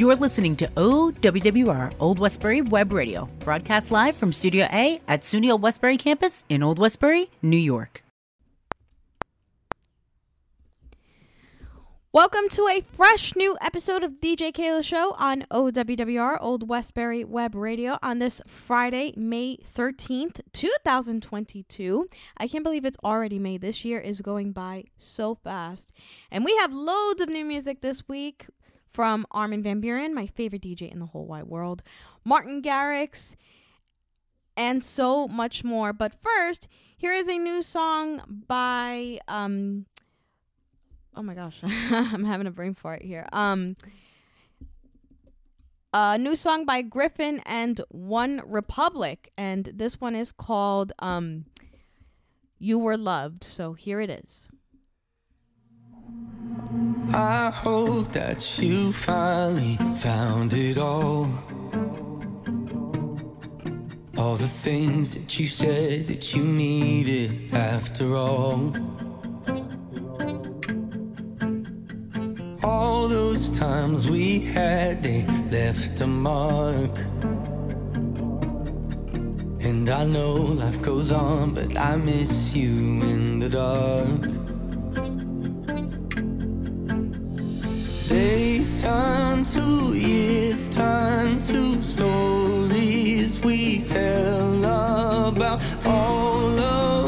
You're listening to OWWR Old Westbury Web Radio, broadcast live from Studio A at SUNY Old Westbury campus in Old Westbury, New York. Welcome to a fresh new episode of DJ Keila Show on OWWR Old Westbury Web Radio on this Friday, May 13th, 2022. I can't believe it's already May. This year is going by so fast. And we have loads of new music this week from Armin Van Buuren, my favorite DJ in the whole wide world, Martin Garrix, and so much more. But first, here is a new song by um oh my gosh, I'm having a brain fart here. Um, a new song by Gryffin and OneRepublic, and this one is called um, "You Were Loved." So here it is. I hope that you finally found it all. All the things that you said that you needed after all. All those times we had, they left a mark. And I know life goes on, but I miss you in the dark. Days turn to years, turn to stories. We tell about all of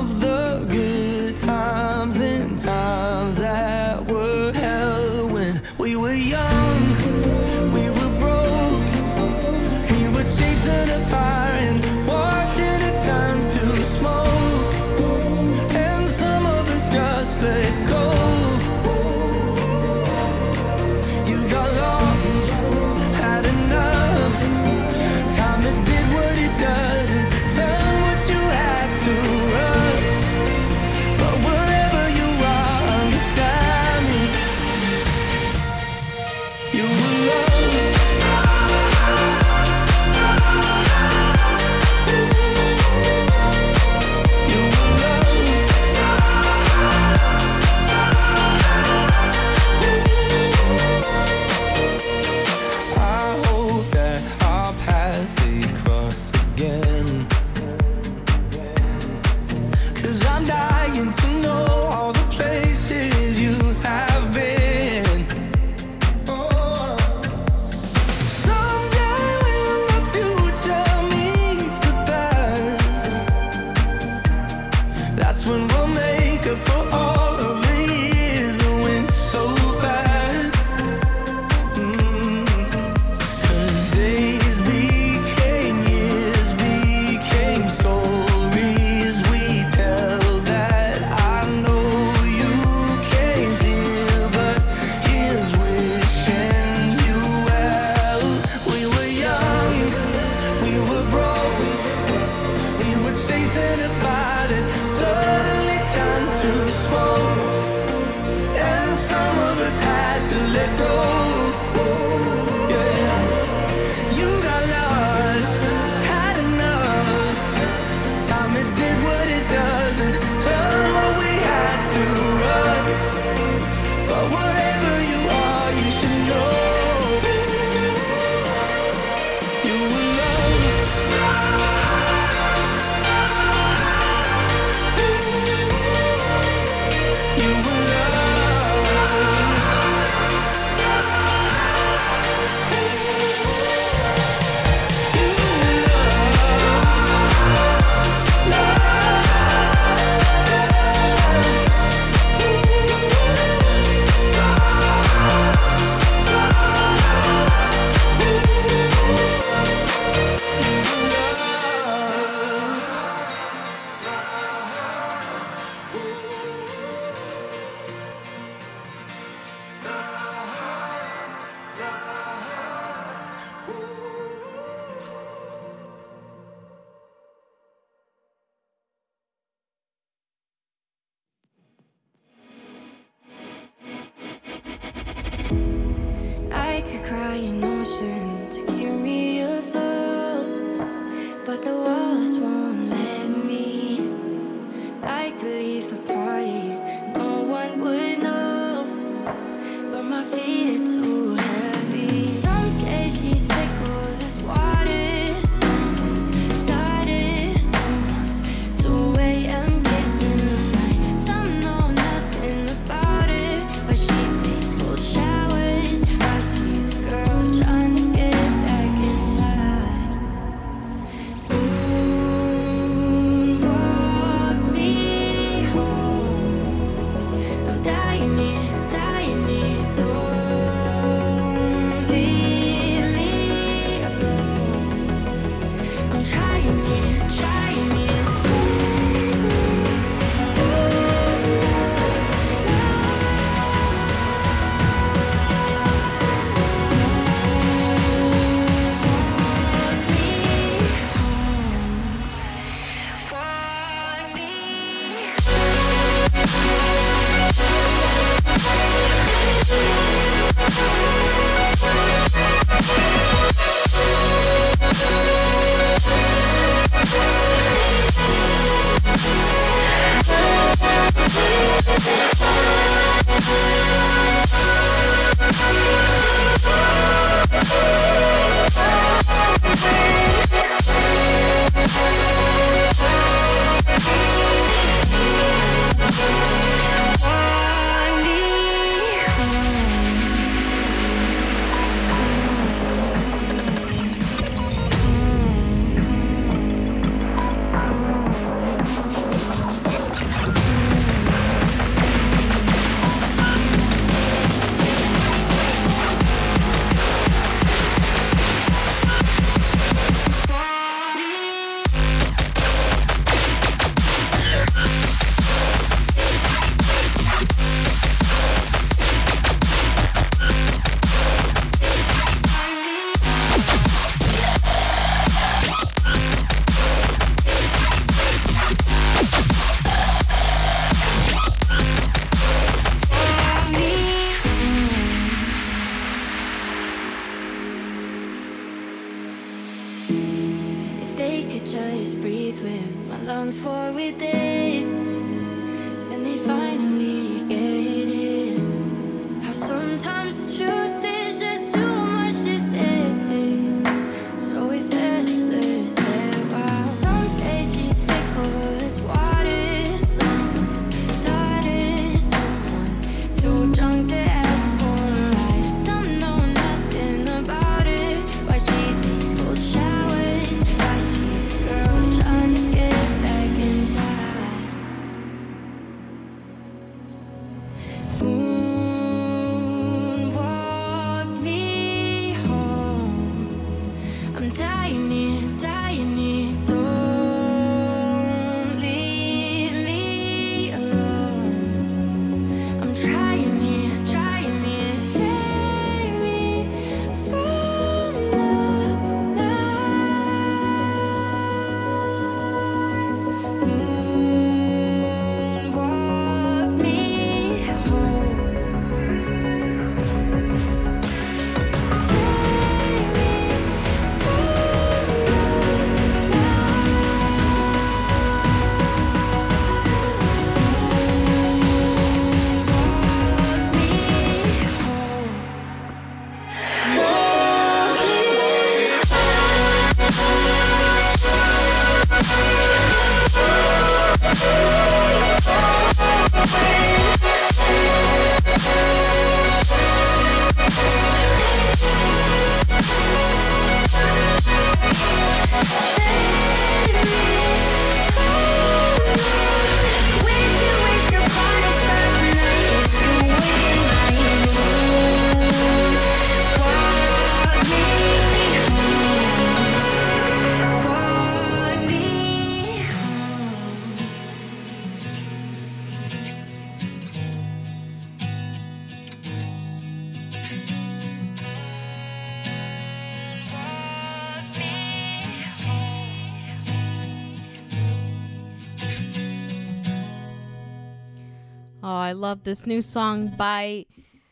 This new song by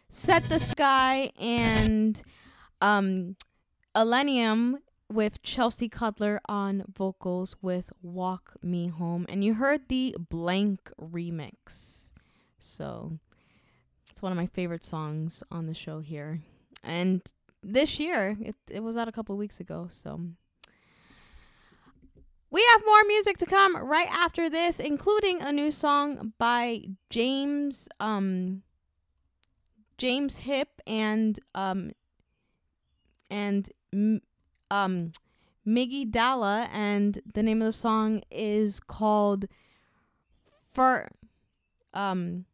Set the Sky and um Illenium with Chelsea Cutler on vocals with Walk Me Home. And you heard the blank remix. So it's one of my favorite songs on the show here. And this year, it, it was out a couple weeks ago. So we have more music to come right after this, including a new song by James um James Hip and um and um Miggy Dalla and the name of the song is called Fur um.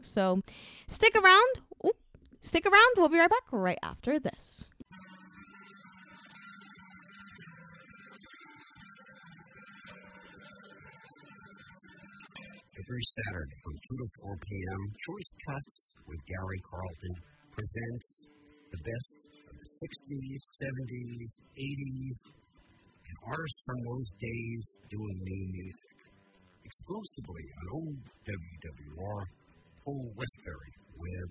So stick around. Oop, stick around. We'll be right back right after this. Every Saturday from 2 to 4 p.m., Choice Cuts with Gary Carlton presents the best of the 60s, 70s, 80s, and artists from those days doing new music. Exclusively on OWWR, Old Westbury Web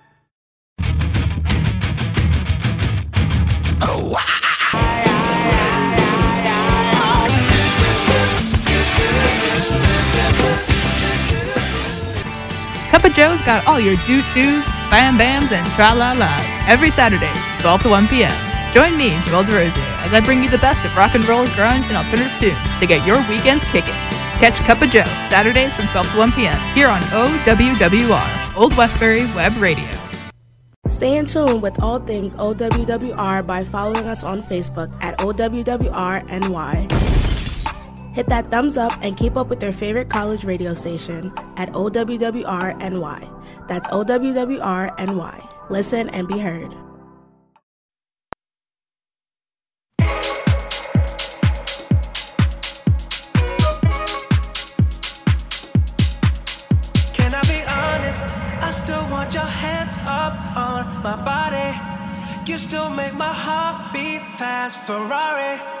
Of Joe's got all your doot doos, bam bams, and tra la las every Saturday, 12 to 1 p.m. Join me, Joel DeRosier, as I bring you the best of rock and roll, grunge, and alternative tunes to get your weekends kicking. Catch Cup of Joe Saturdays from 12 to 1 p.m. here on OWWR, Old Westbury Web Radio. Stay in tune with all things OWWR by following us on Facebook at OWWRNY. Hit that thumbs up and keep up with their favorite college radio station at OWWRNY. That's OWWRNY. Listen and be heard. Can I be honest? I still want your hands up on my body. You still make my heart beat fast, Ferrari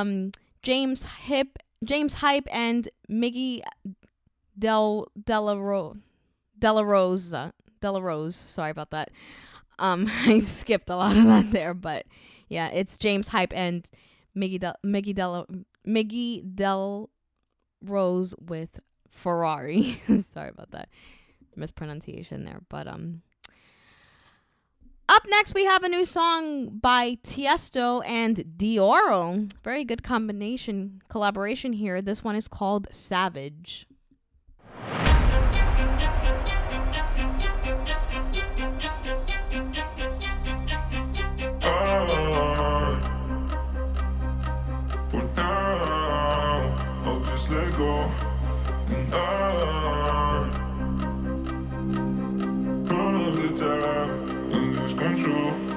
um, James Hip, James Hype, and Miggy Del Delaro Delarosa uh, Delarose. Sorry about that. Um, I skipped a lot of that there, but yeah, it's James Hype and Miggy Del Miggy Del Miggy Del Rose with Ferrari. Sorry about that mispronunciation there, but um, up next, we have a new song by Tiesto and Dioro. Very good combination, collaboration here. This one is called Savage. Of the time Control.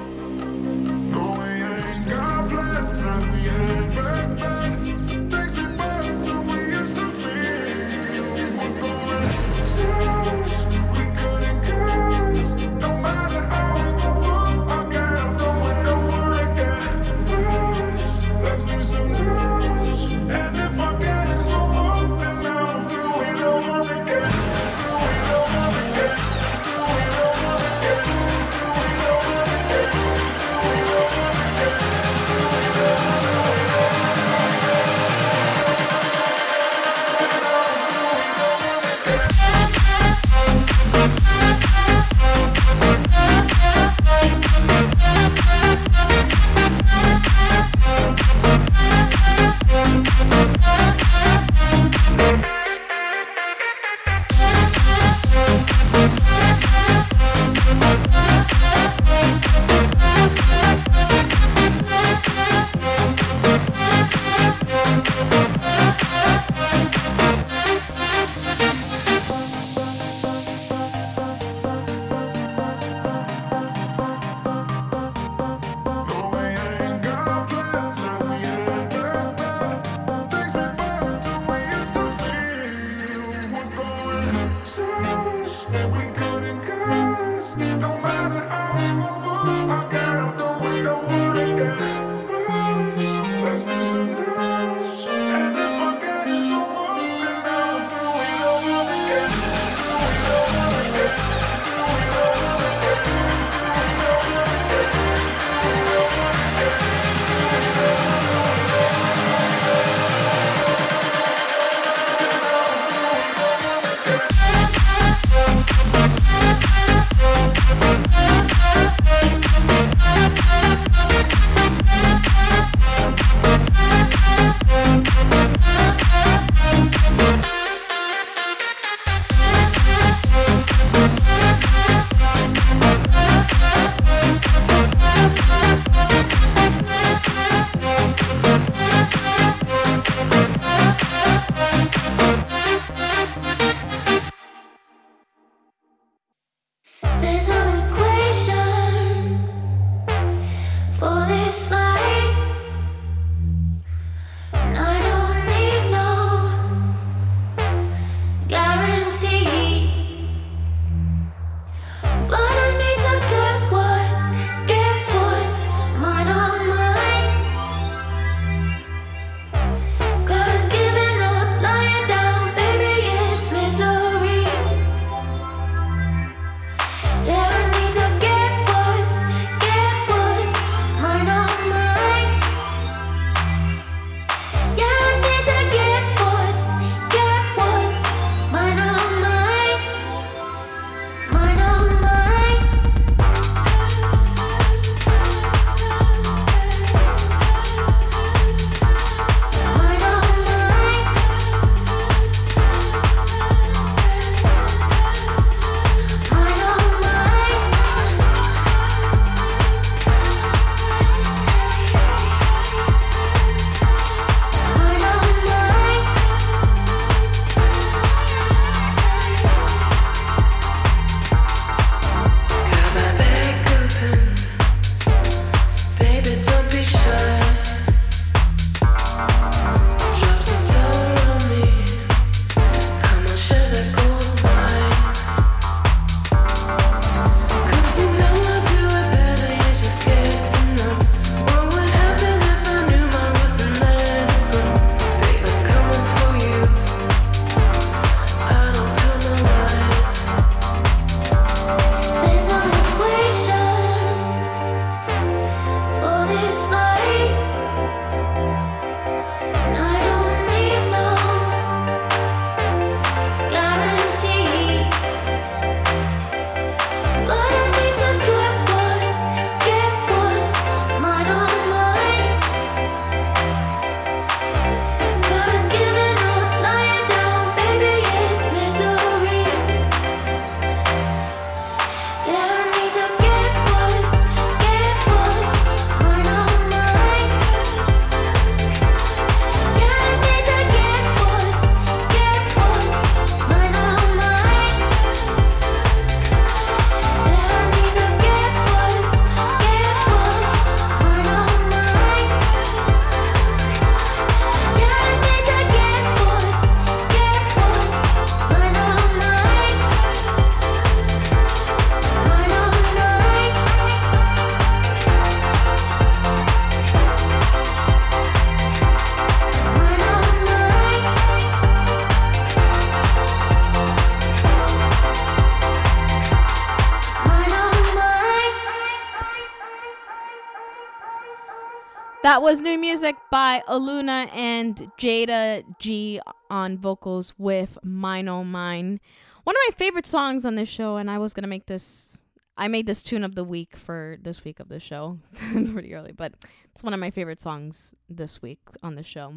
That was new music by Aluna and Jayda G on vocals with Mine Oh Mine. One of my favorite songs on this show, and I was gonna make this. I made this tune of the week for this week of the show, pretty early, but it's one of my favorite songs this week on the show.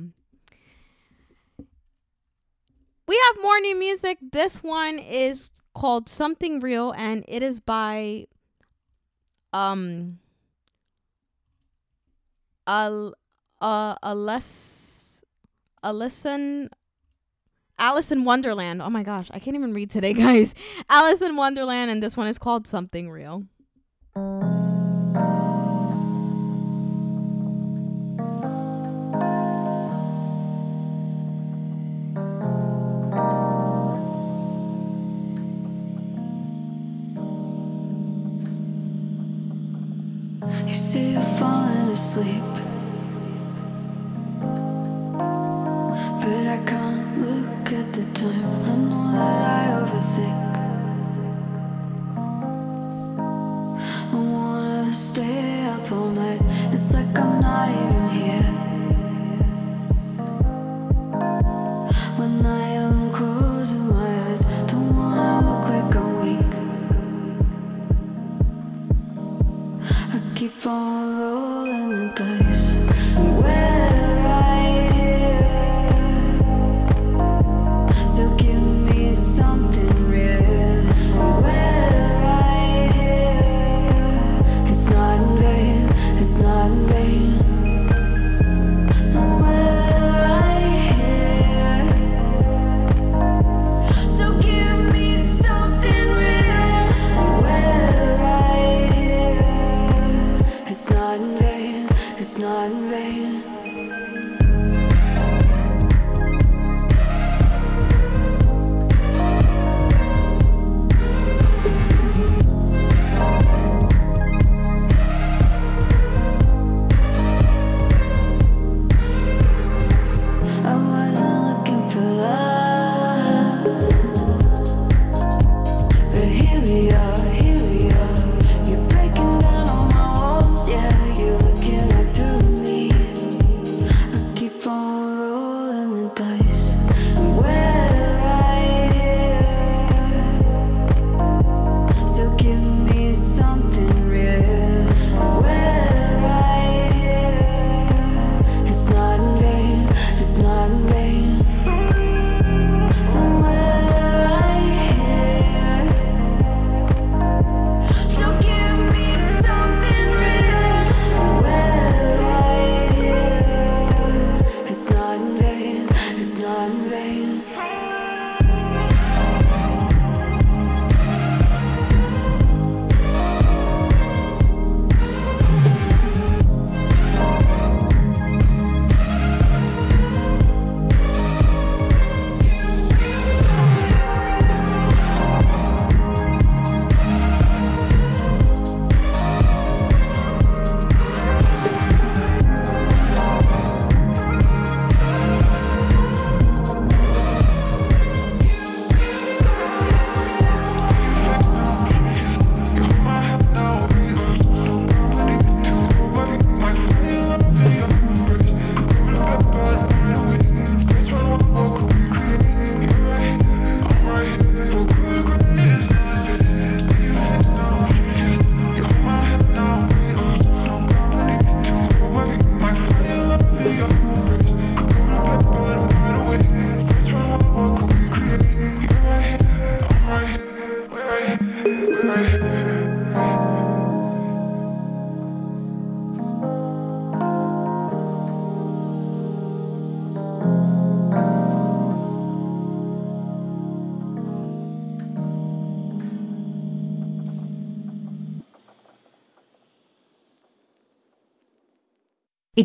We have more new music. This one is called Something Real, and it is by um Al uh Alis Alison Alice in Wonderland. Oh my gosh, I can't even read today, guys. Alice in Wonderland, and this one is called Something Real. You say you're falling asleep,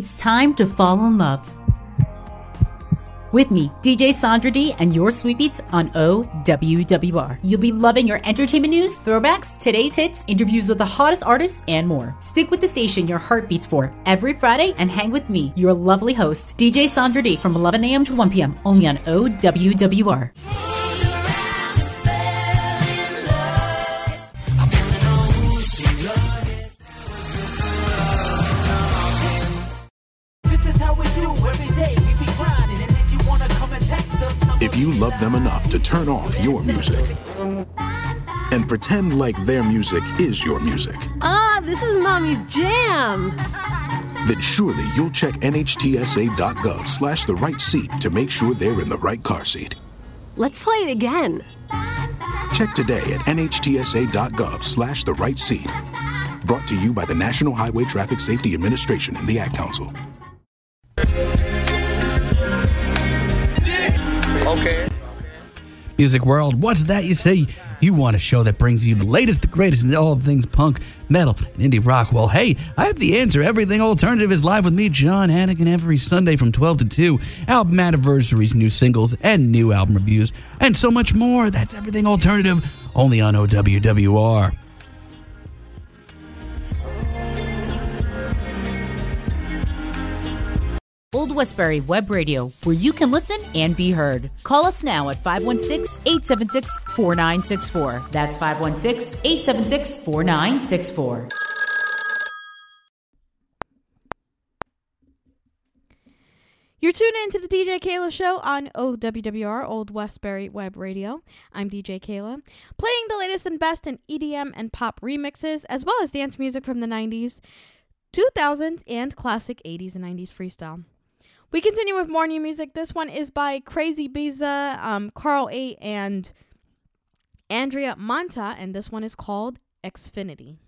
It's time to fall in love. With me, DJ Sandra D, and your sweet beats on OWWR. You'll be loving your entertainment news, throwbacks, today's hits, interviews with the hottest artists, and more. Stick with the station your heart beats for every Friday and hang with me, your lovely host, DJ Sandra D, from 11 a.m. to 1 p.m. only on OWWR. Love them enough to turn off your music and pretend like their music is your music, Ah, this is mommy's jam. then surely you'll check nhtsa.gov slash the right seat to make sure they're in the right car seat. Let's play it again. Check today at nhtsa.gov slash the right seat. Brought to you by the National Highway Traffic Safety Administration and the Ad Council. Okay. Music World, what's that you say? You want a show that brings you the latest, the greatest in all things punk, metal, and indie rock. Well, hey, I have the answer. Everything Alternative is live with me, John Hannigan, every Sunday from 12 to 2. Album anniversaries, new singles, and new album reviews, and so much more. That's Everything Alternative, only on OWWR. Old Westbury Web Radio, where you can listen and be heard. Call us now at 516 876 4964. That's 516 876 4964. You're tuned in to the DJ Keila Show on OWWR, Old Westbury Web Radio. I'm DJ Keila, playing the latest and best in EDM and pop remixes, as well as dance music from the 90s, 2000s, and classic 80s and 90s freestyle. We continue with more new music. This one is by Crazibiza, um, Carl A, and Andrea Monta, and this one is called Xfinity.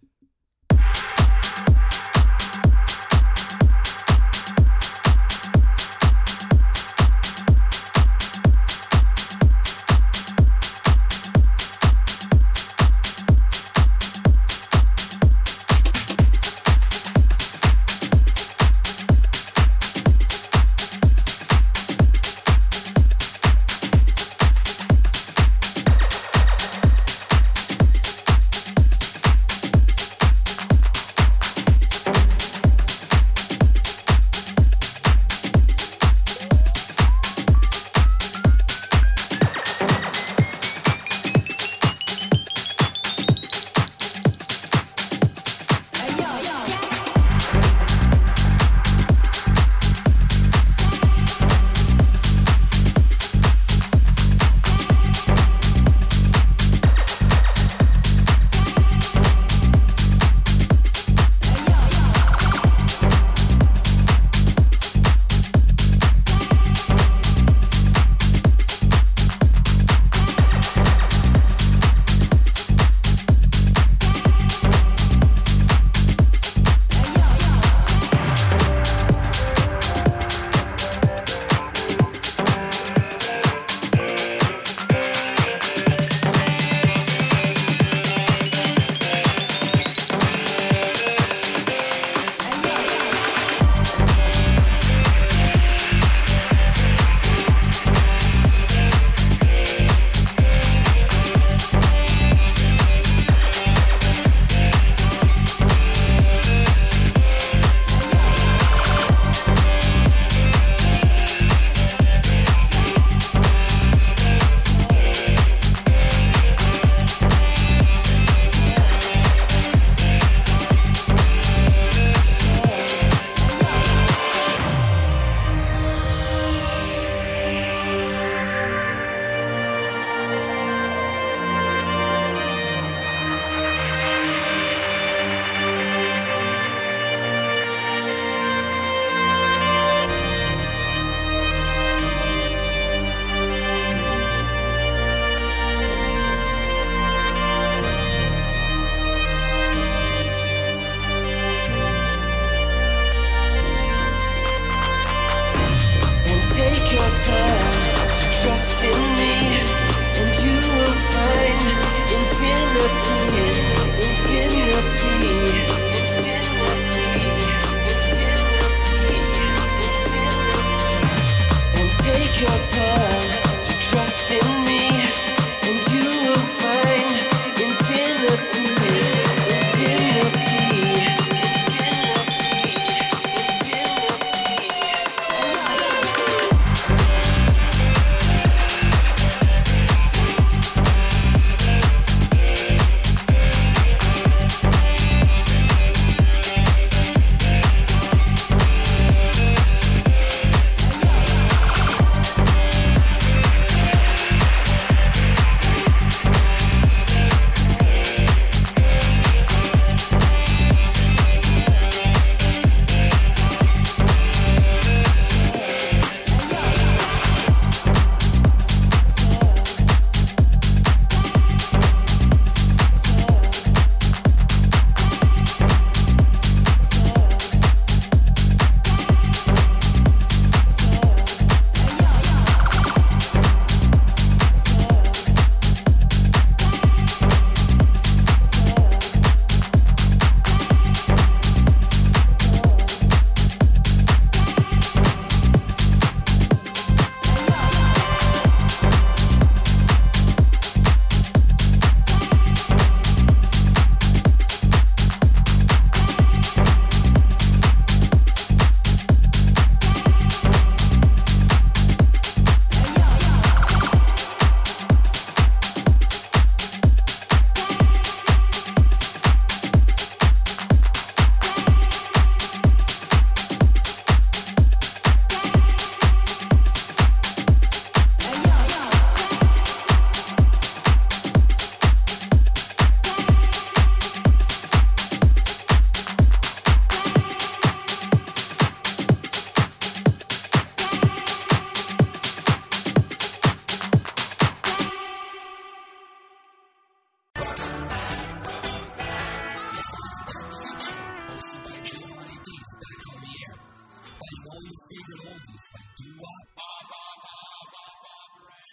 Oldies like doo-wop,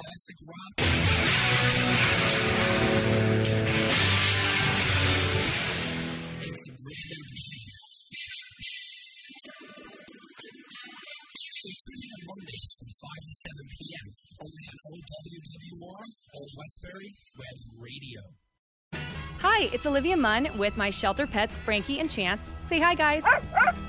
classic rock. So tune in on Mondays from 5 to 7 p.m. only on OWWR, Old Westbury Web Radio. Hi, it's Olivia Munn with my shelter pets, Frankie and Chance. Say hi, guys.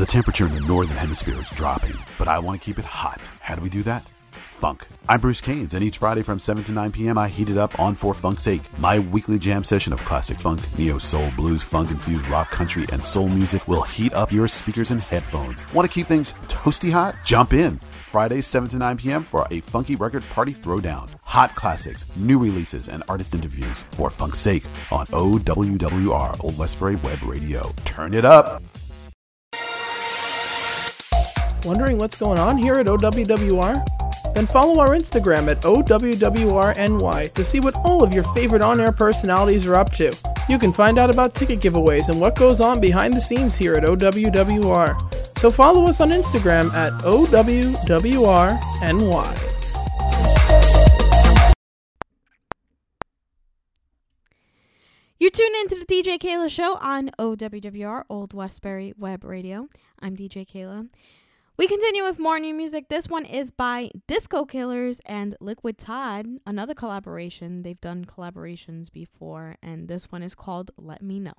The temperature in the northern hemisphere is dropping, but I want to keep it hot. How do we do that? Funk. I'm Bruce Caines, and each Friday from 7 to 9 p.m., I heat it up on For Funk's Sake, my weekly jam session of classic funk, neo soul, blues, funk infused rock, country, and soul music will heat up your speakers and headphones. Want to keep things toasty hot? Jump in. Fridays 7 to 9 p.m. for a funky record party throwdown. Hot classics, new releases, and artist interviews for Funk's Sake on OWWR Old Westbury Web Radio. Turn it up. Wondering what's going on here at OWWR? Then follow our Instagram at OWWRNY to see what all of your favorite on air personalities are up to. You can find out about ticket giveaways and what goes on behind the scenes here at OWWR. So follow us on Instagram at OWWRNY. You're tune into the DJ Keila Show on OWWR, Old Westbury Web Radio. I'm DJ Keila. We continue with more new music. This one is by Disco Killers and Liquid Todd, another collaboration. They've done collaborations before, and this one is called Let Me Know.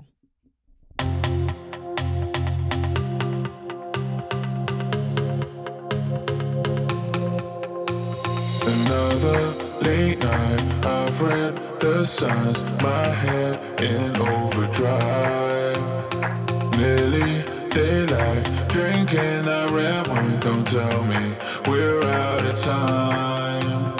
Another late night, I've read the signs, my head in overdrive. Nearly daylight, drinking that red wine, don't tell me we're out of time.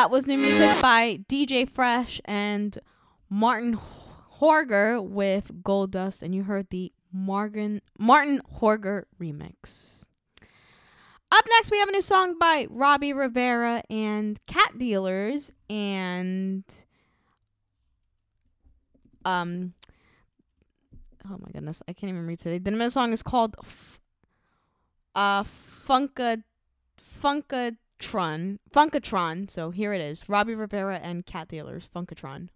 That was new music by DJ Fresh and Martin Horger with Gold Dust, and you heard the Martin Martin Horger remix. Up next, we have a new song by Robbie Rivera and Cat Dealers, and um, oh my goodness, I can't even read today. The name the song is called F- uh Funka Funka Funkatron. Funkatron. So here it is. Robbie Rivera and Cat Dealers. Funkatron.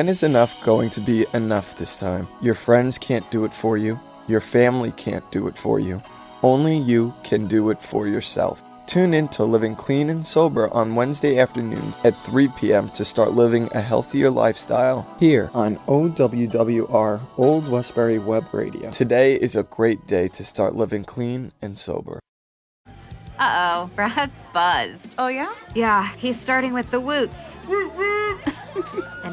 When is enough going to be enough this time? Your friends can't do it for you. Your family can't do it for you. Only you can do it for yourself. Tune in to Living Clean and Sober on Wednesday afternoons at 3 p.m. to start living a healthier lifestyle here on OWWR Old Westbury Web Radio. Today is a great day to start living clean and sober. Uh oh, Brad's buzzed. Oh, yeah? Yeah, he's starting with the woots.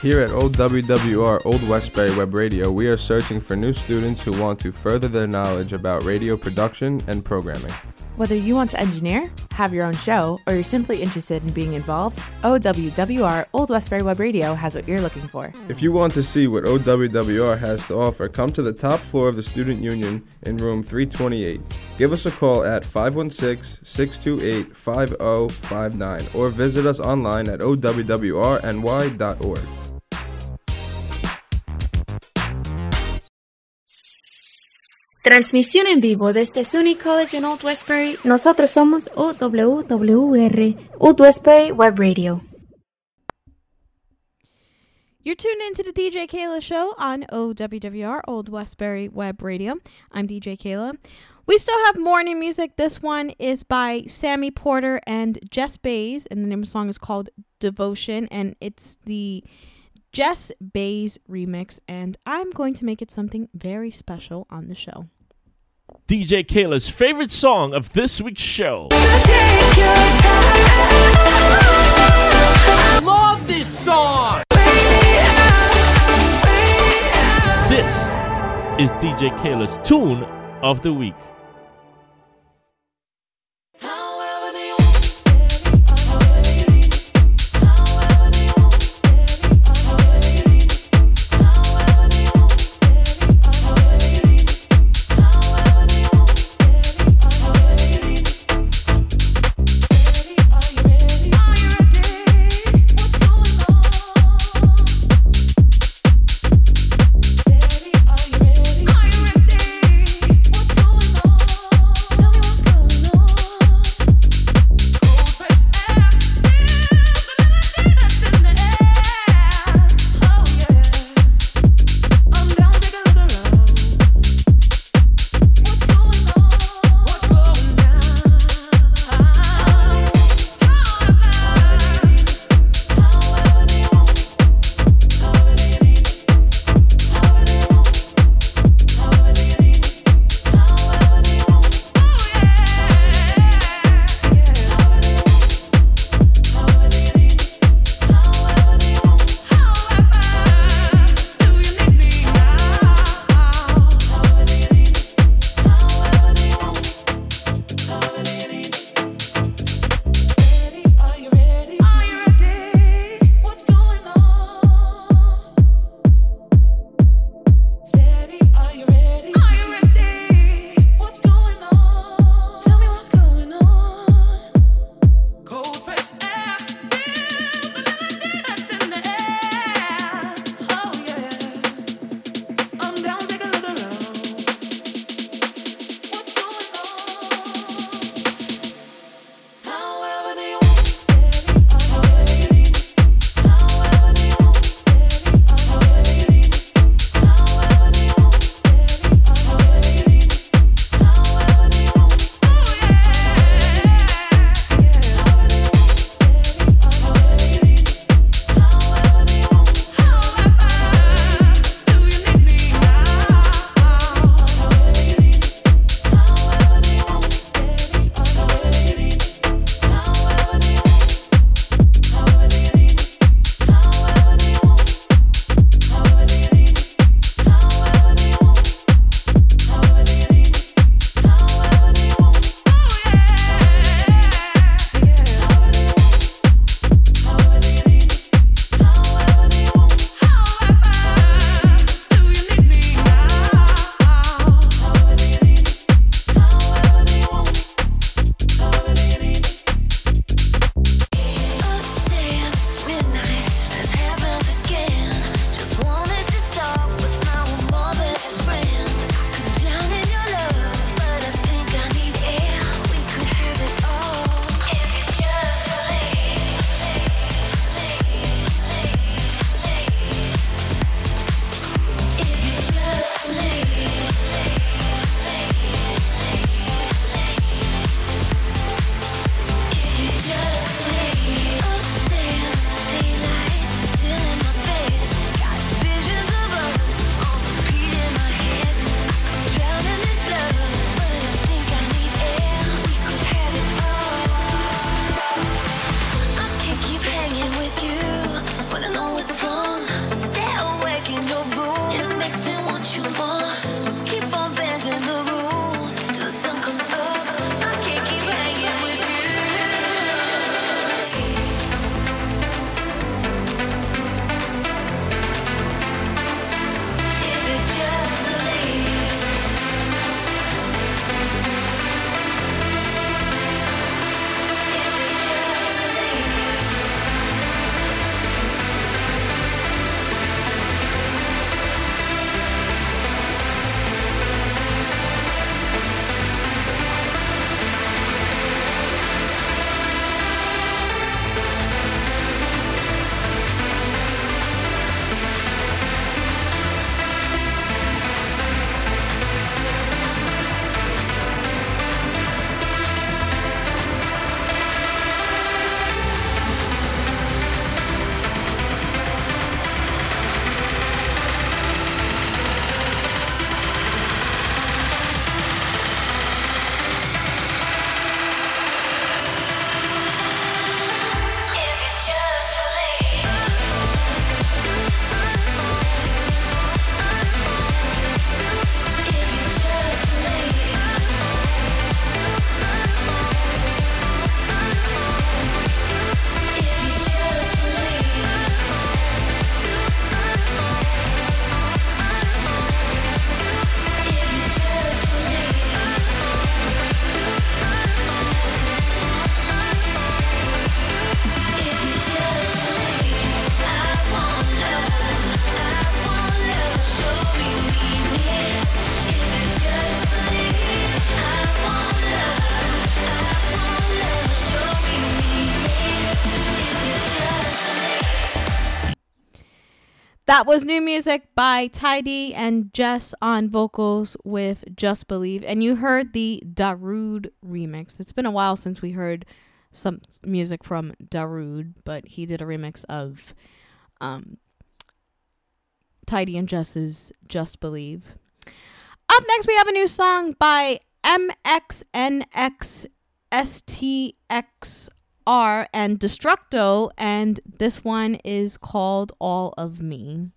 Here at OWWR Old Westbury Web Radio, we are searching for new students who want to further their knowledge about radio production and programming. Whether you want to engineer, have your own show, or you're simply interested in being involved, OWWR Old Westbury Web Radio has what you're looking for. If you want to see what OWWR has to offer, come to the top floor of the Student Union in room 328. Give us a call at 516 628 5059 or visit us online at owwrny.org. Transmisión en vivo desde SUNY College en Old Westbury. Nosotros somos OWWR, Old Westbury Web Radio. You're tuned into the DJ Keila Show on OWWR, Old Westbury Web Radio. I'm DJ Keila. We still have morning music. This one is by Sammy Porter and Jess Bays, and the name of the song is called Devotion, and it's the Jess Bays remix, and I'm going to make it something very special on the show. DJ Keila's favorite song of this week's show. I love this song! This is DJ Keila's tune of the week. That was new music by Tidy and Jess on vocals with Just Believe. And you heard the Darude remix. It's been a while since we heard some music from Darude, but he did a remix of um, Tidy and Jess's Just Believe. Up next, we have a new song by MXNXSTXR and Destructo, and this one is called All of Me.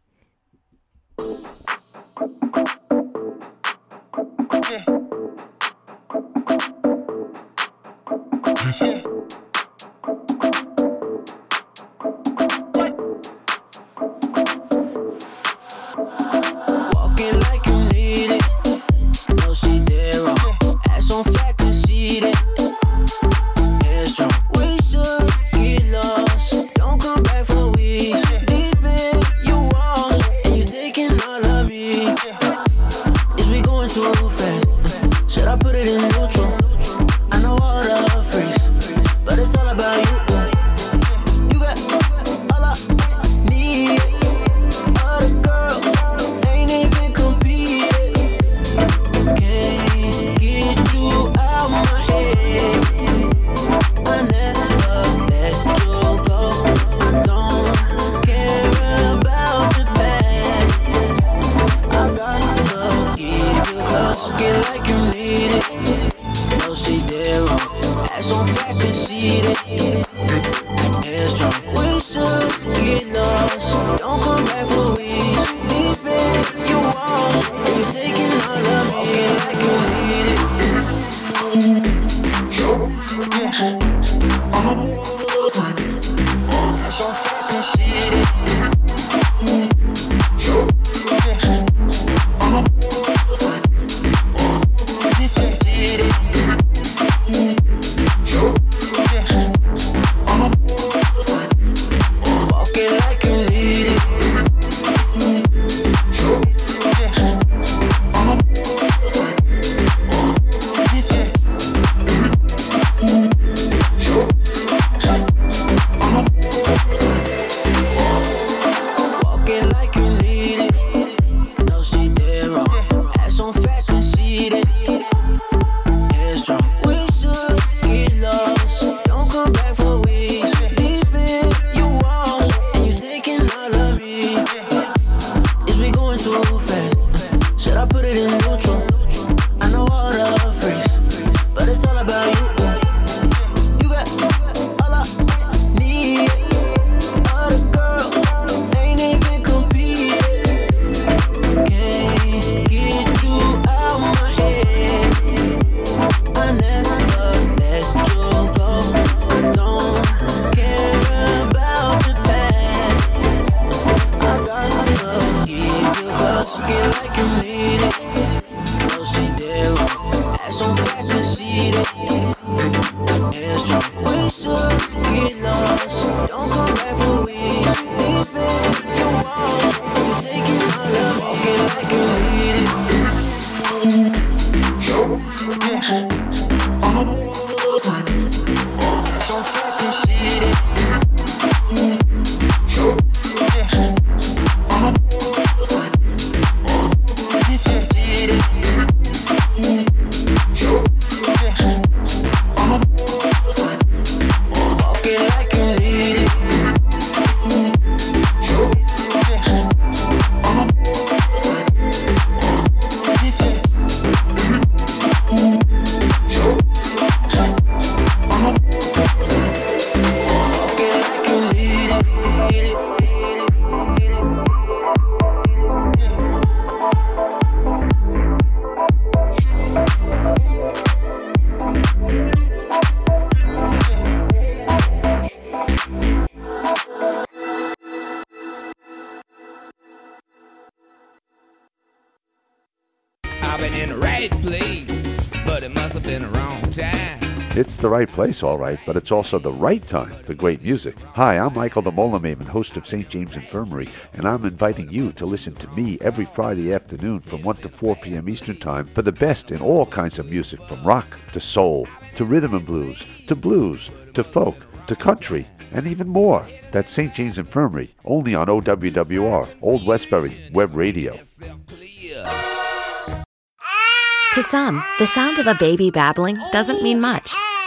Walking like you right place, all right, but it's also the right time for great music. Hi, I'm Michael the Mola Maimon, host of St. James Infirmary, and I'm inviting you to listen to me every Friday afternoon from 1 to 4 p.m. Eastern Time for the best in all kinds of music from rock to soul to rhythm and blues to blues to folk to country, and even more. That's St. James Infirmary, only on OWWR, Old Westbury Web Radio. To some, the sound of a baby babbling doesn't mean much,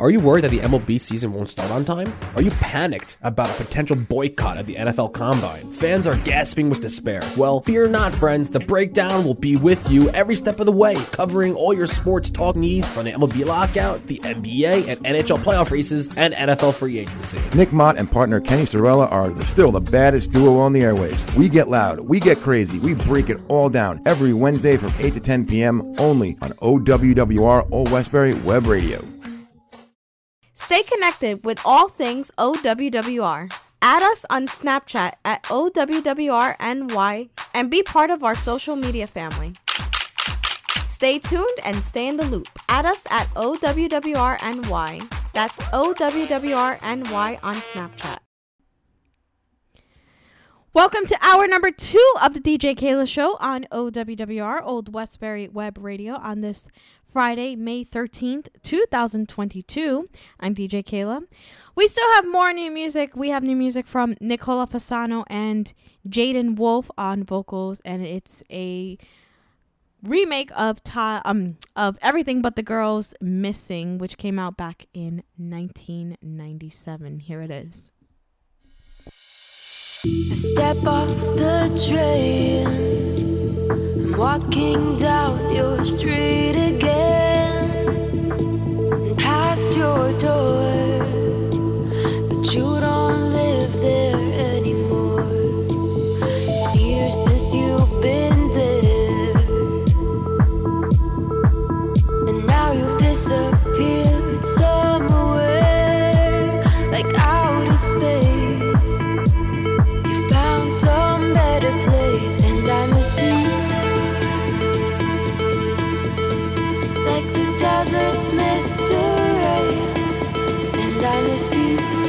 Are you worried that the MLB season won't start on time? Are you panicked about a potential boycott at the NFL Combine? Fans are gasping with despair. Well, fear not, friends. The breakdown will be with you every step of the way, covering all your sports talk needs from the MLB lockout, the NBA and NHL playoff races, and NFL free agency. Nick Mott and partner Kenny Sorella are the, still the baddest duo on the airwaves. We get loud, we get crazy, we break it all down every Wednesday from 8 to 10 p.m. only on OWWR Old Westbury Web Radio. Stay connected with all things OWWR. Add us on Snapchat at OWWRNY and be part of our social media family. Stay tuned and stay in the loop. Add us at OWWRNY. That's OWWRNY on Snapchat. Welcome to hour number two of the DJ Keila Show on OWWR, Old Westbury Web Radio, on this Friday, May 13th, 2022. I'm DJ Keila. We still have more new music. We have new music from Nicola Fasano and Jaden Wolf on vocals, and it's a remake of Ta- um of Everything But the Girl's Missing, which came out back in 1997. Here it is. I step off the train. Walking down your street again. Past your door. But you don't live there anymore. It's years since you've been there. And now you've disappeared somewhere. Like outer deserts rain, and I miss you.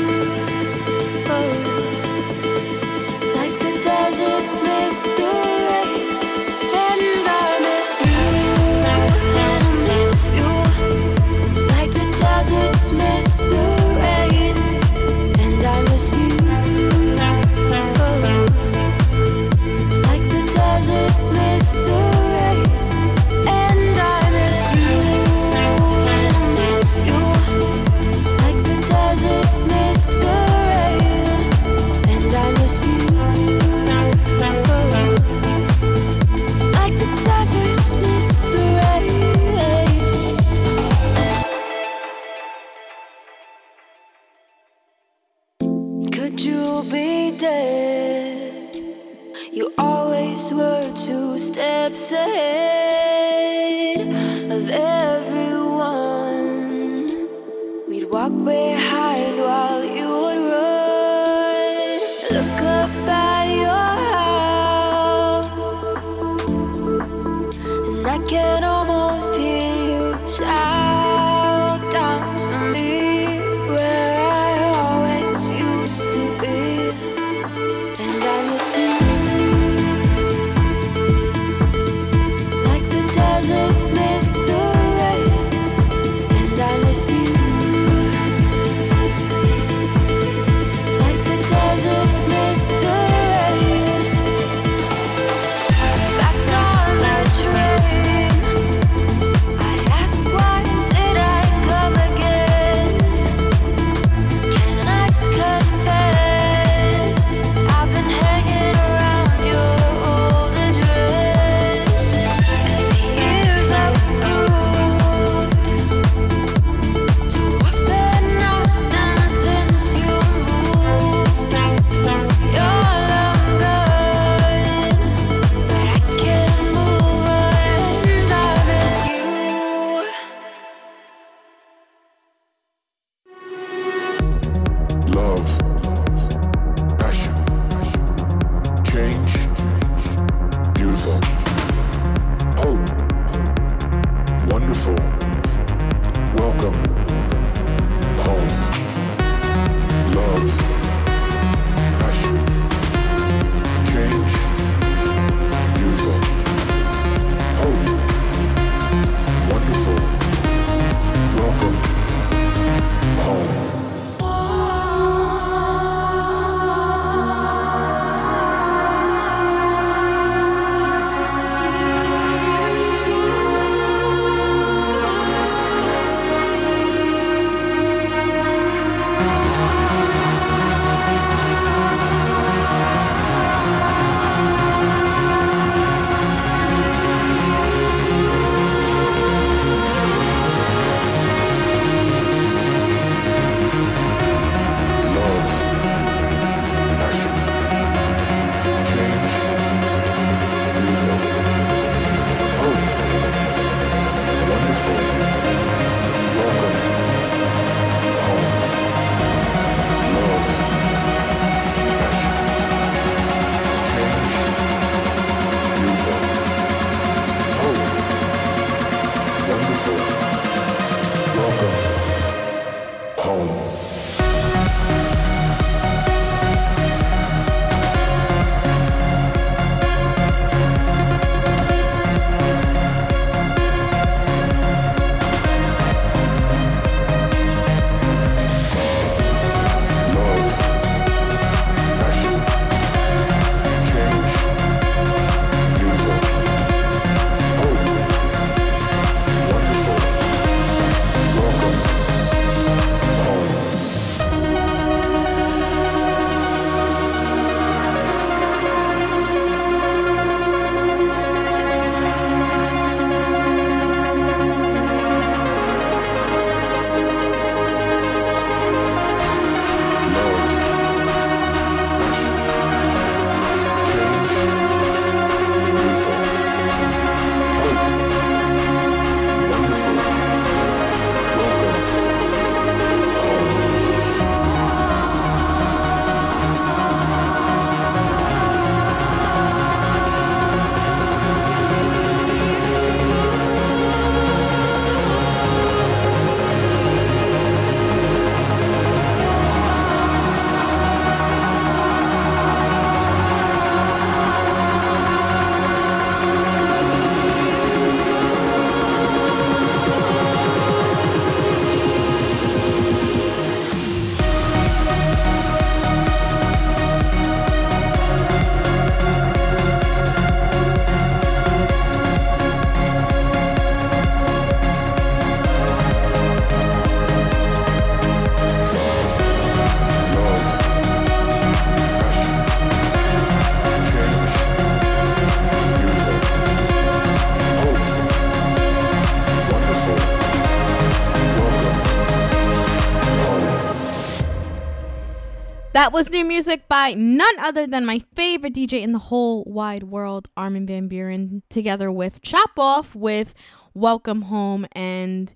That was new music by none other than my favorite DJ in the whole wide world, Armin Van Buuren, together with Shapov with Welcome Home. And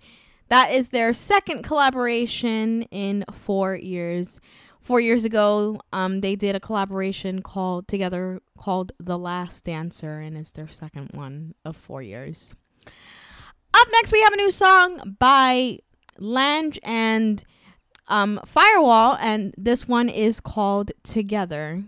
that is their second collaboration in four years. Four years ago, um, they did a collaboration called together called The Last Dancer, and it's their second one of four years. Up next, we have a new song by Lange and um, Firewall, and this one is called Together.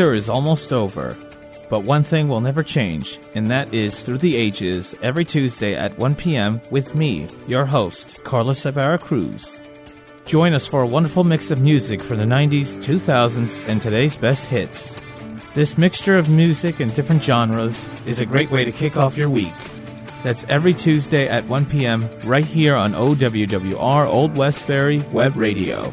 Winter is almost over, but one thing will never change, and that is Through the Ages every Tuesday at 1 p.m. with me, your host, Carlos Ibarra Cruz. Join us for a wonderful mix of music from the 90s, 2000s, and today's best hits. This mixture of music and different genres is a great way to kick off your week. That's every Tuesday at 1 p.m. right here on OWWR Old Westbury Web Radio.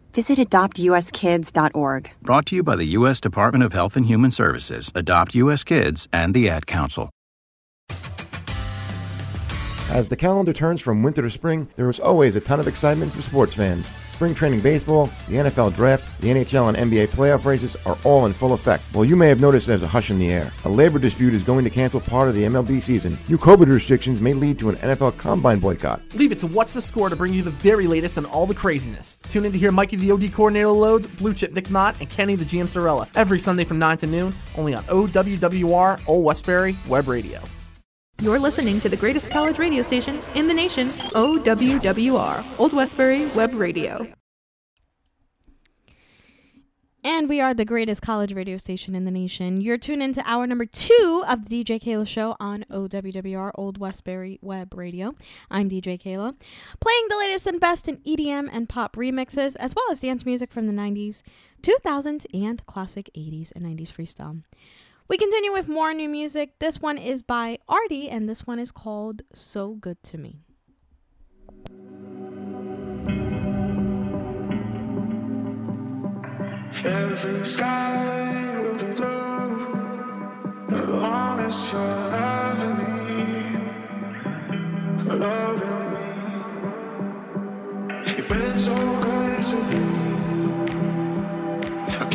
visit adoptuskids.org. Brought to you by the U.S. Department of Health and Human Services, Adopt U.S. Kids, and the Ad Council. As the calendar turns from winter to spring, there is always a ton of excitement for sports fans. Spring training baseball, the NFL draft, the NHL and NBA playoff races are all in full effect. While you may have noticed there's a hush in the air. A labor dispute is going to cancel part of the MLB season. New COVID restrictions may lead to an NFL combine boycott. Leave it to What's the Score to bring you the very latest on all the craziness. Tune in to hear Mikey the OD coordinator loads, Blue Chip Nick Knott, and Kenny the GM Sorella every Sunday from 9 to noon, only on OWWR Old Westbury Web Radio. You're listening to the greatest college radio station in the nation, OWWR, Old Westbury Web Radio. And we are the greatest college radio station in the nation. You're tuned into hour number two of the DJ Keila Show on OWWR Old Westbury Web Radio. I'm DJ Keila, playing the latest and best in EDM and pop remixes, as well as dance music from the 90s, 2000s, and classic 80s and 90s freestyle. We continue with more new music. This one is by ARTY, and this one is called So Good to Me. Every sky will be blue as long as you're loving me, loving me. You've been so good to me. I'll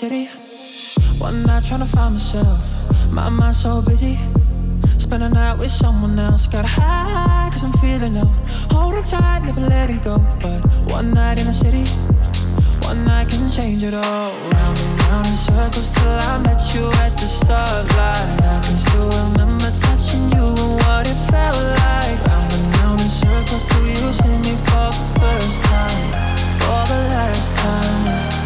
city, one night trying to find myself. My mind's so busy. Spend a night with someone else. Got high, cause I'm feeling low. Holding tight, never letting go. But one night in the city, one night can change it all. Round and round in circles till I met you at the starlight. I can still remember touching you and what it felt like. Round and round in circles till you see me for the first time. For the last time.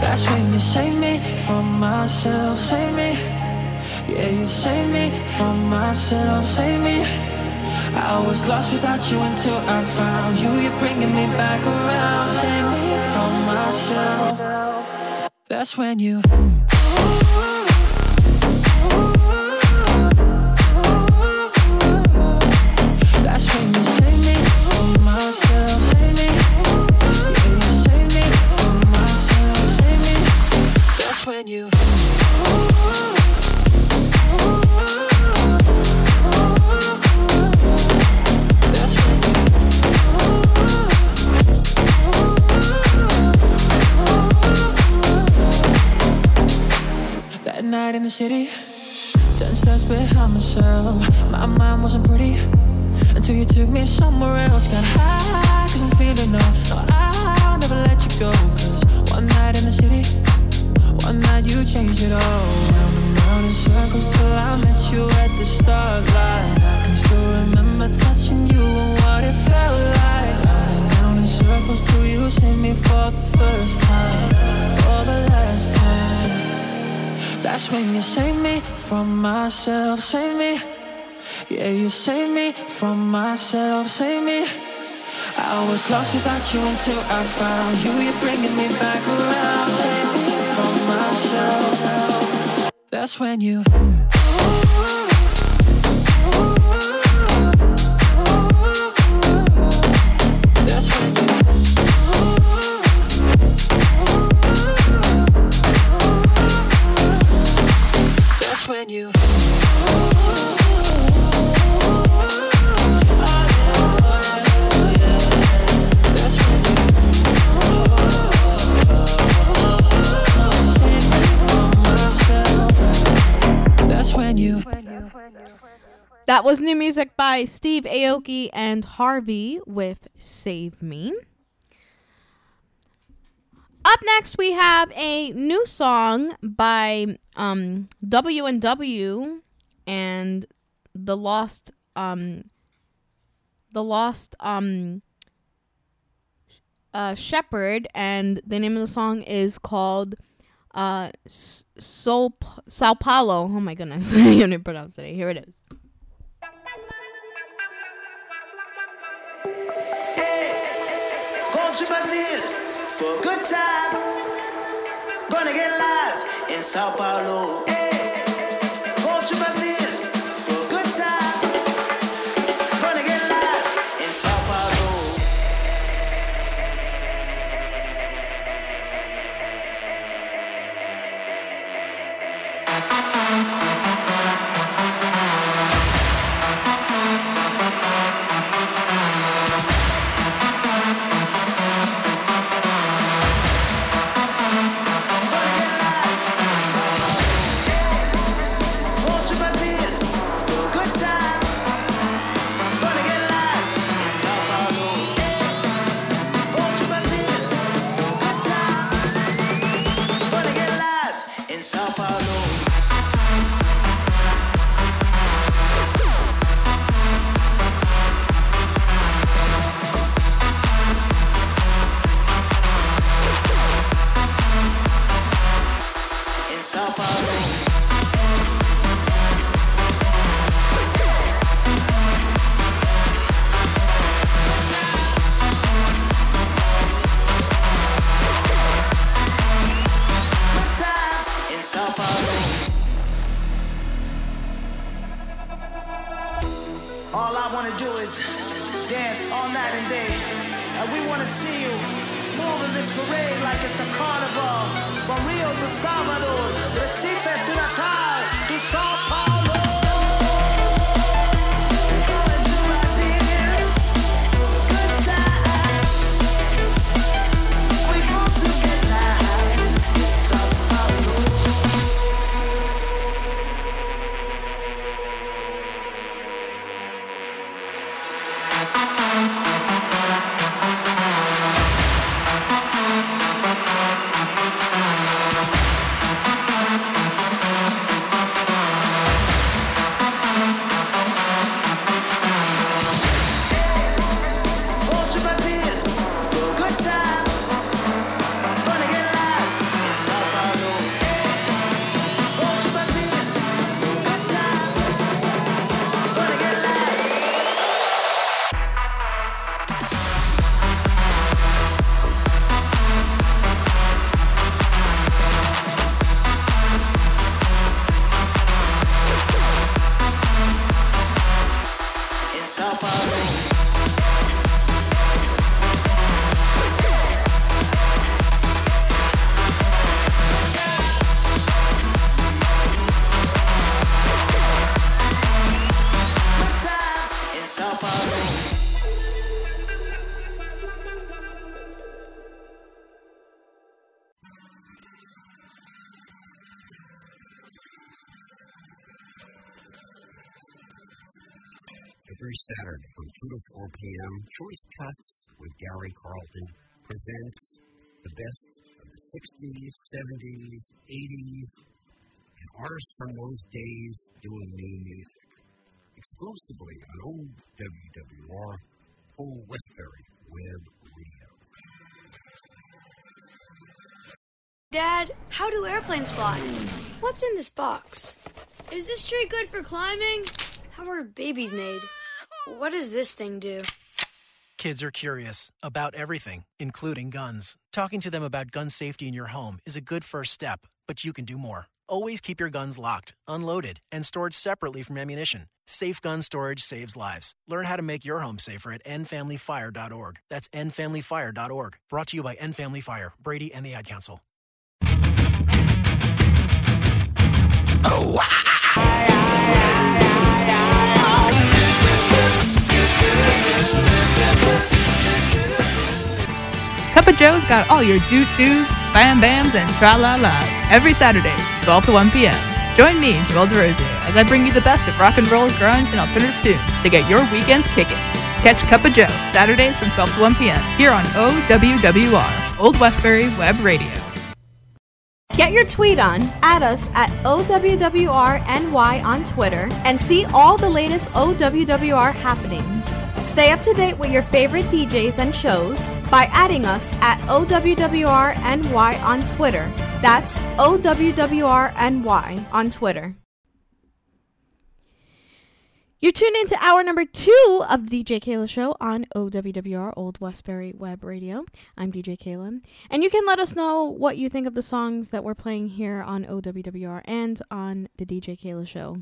That's when you save me from myself, save me. Yeah, you save me from myself, save me. I was lost without you until I found you. You're bringing me back around, save me from myself. That's when you. Myself, save me. I was lost without you until I found you. You're bringing me back around, save me from myself. That's when you. Was new music by Steve Aoki and Harvey with Save Me. Up next, we have a new song by um, W and the Lost um, the Lost um, uh, Shepherd, and the name of the song is called uh, Sol Sao Paulo. Oh my goodness, I can't pronounce it. Here it is. Going to Brazil for good time. Gonna get live in Sao Paulo. Hey, Choice Cuts with Gary Carlton presents the best of the 60s, 70s, 80s, and artists from those days doing new music. Exclusively on OWWR, Old Westbury Web Radio. Dad, how do airplanes fly? What's in this box? Is this tree good for climbing? How are babies made? What does this thing do? Kids are curious about everything, including guns. Talking to them about gun safety in your home is a good first step, but you can do more. Always keep your guns locked, unloaded, and stored separately from ammunition. Safe gun storage saves lives. Learn how to make your home safer at endfamilyfire.org. That's endfamilyfire.org. Brought to you by End Family Fire, Brady, and the Ad Council. Oh, Cup of Joe's got all your doot doos, bam bams, and tra la las every Saturday, 12 to 1 p.m. Join me, Joel DeRozier, as I bring you the best of rock and roll, grunge, and alternative tunes to get your weekends kicking. Catch Cup of Joe Saturdays from 12 to 1 p.m. here on OWWR, Old Westbury Web Radio. Get your tweet on, add us at OWWRNY on Twitter, and see all the latest OWWR happenings. Stay up to date with your favorite DJs and shows by adding us at OWWRNY on Twitter. That's OWWRNY on Twitter. You're tuned into hour number two of the DJ Keila Show on OWWR Old Westbury Web Radio. I'm DJ Keila, and you can let us know what you think of the songs that we're playing here on OWWR and on the DJ Keila Show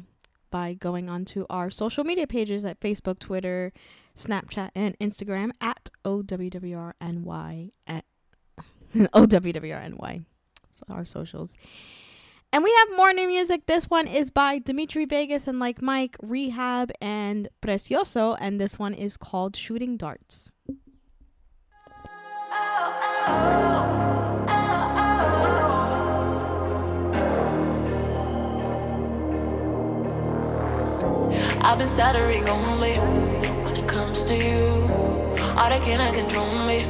by going onto our social media pages at Facebook, Twitter, Snapchat, and Instagram at OWWRNY at OWWRNY. Our socials. And we have more new music. This one is by Dimitri Vegas and Like Mike, Rehab, and Precioso. And this one is called Shooting Darts. I've been stuttering only comes to you. All that cannot control me,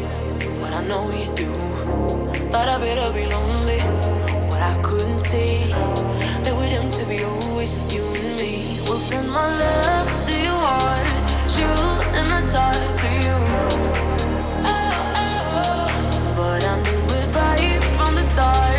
but I know you do. Thought I better be lonely, but I couldn't see that we're doomed to be always you and me. We'll send my love to your heart, shoot in the dark to you. Oh, oh, oh. But I knew it right from the start.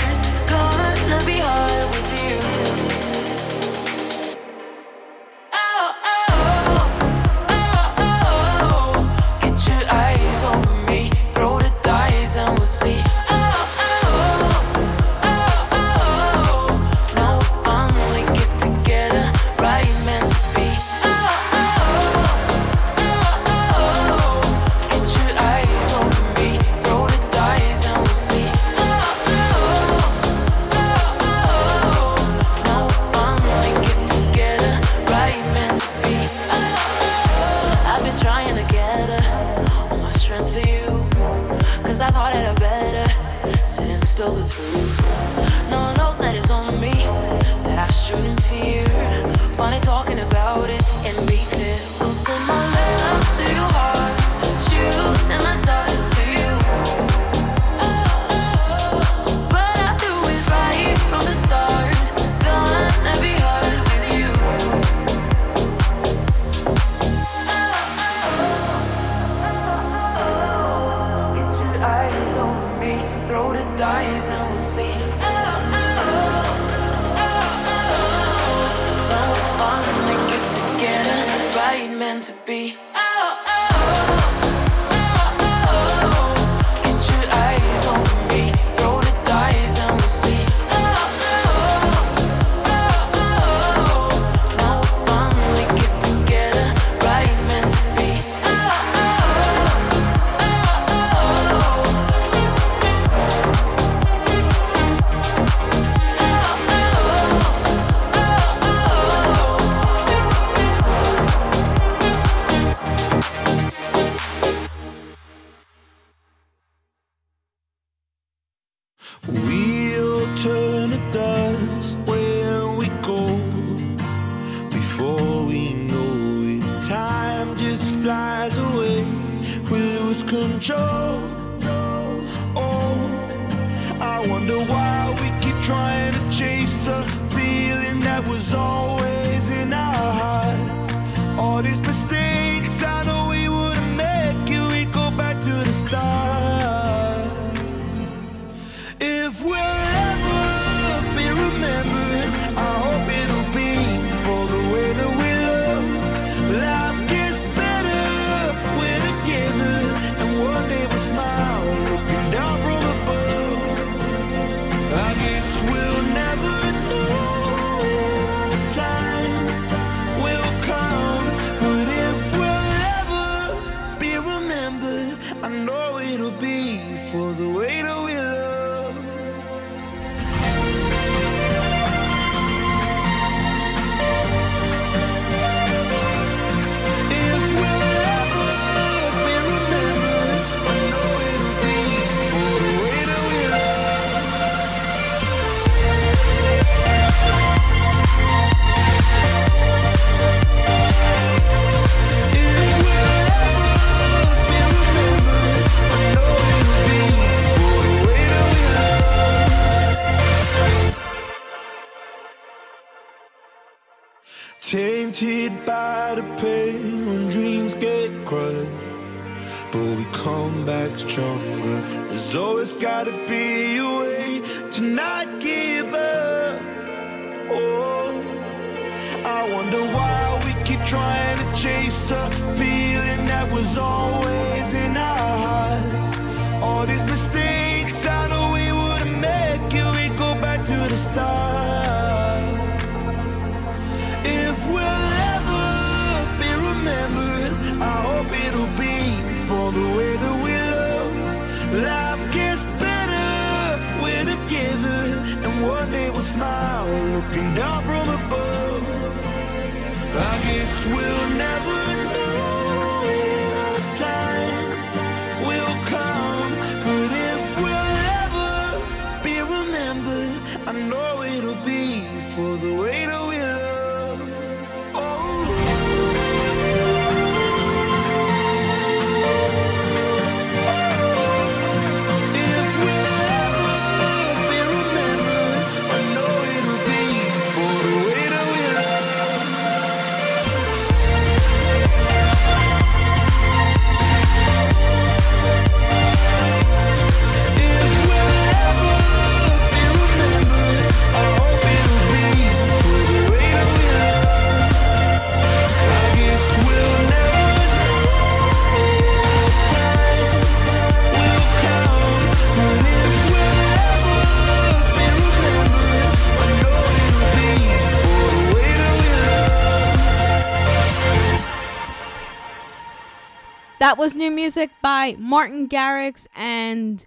That was new music by Martin Garrix and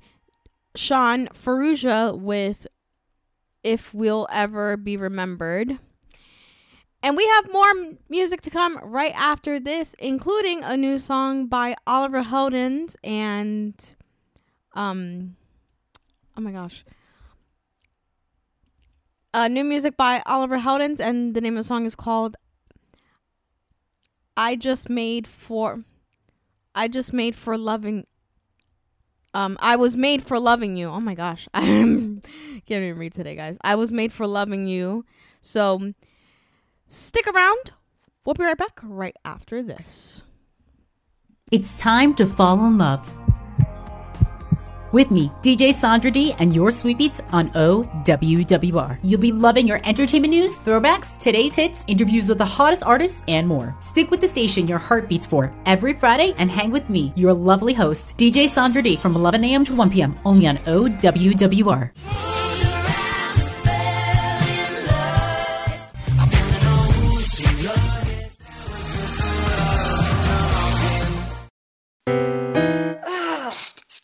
Shaun Farrugia with If We'll Ever Be Remembered. And we have more m- music to come right after this, including a new song by Oliver Heldens and um oh my gosh. Uh, new music by Oliver Heldens, and the name of the song is called I Just Made For I just made for loving um I was made for loving you. Oh my gosh. I can't even read today, guys. I was made for loving you. So stick around. We'll be right back right after this. It's time to fall in love. With me, DJ Sandra D, and your sweet beats on OWWR. You'll be loving your entertainment news, throwbacks, today's hits, interviews with the hottest artists, and more. Stick with the station your heart beats for every Friday and hang with me, your lovely host, DJ Sandra D, from 11 a.m. to 1 p.m. only on OWWR.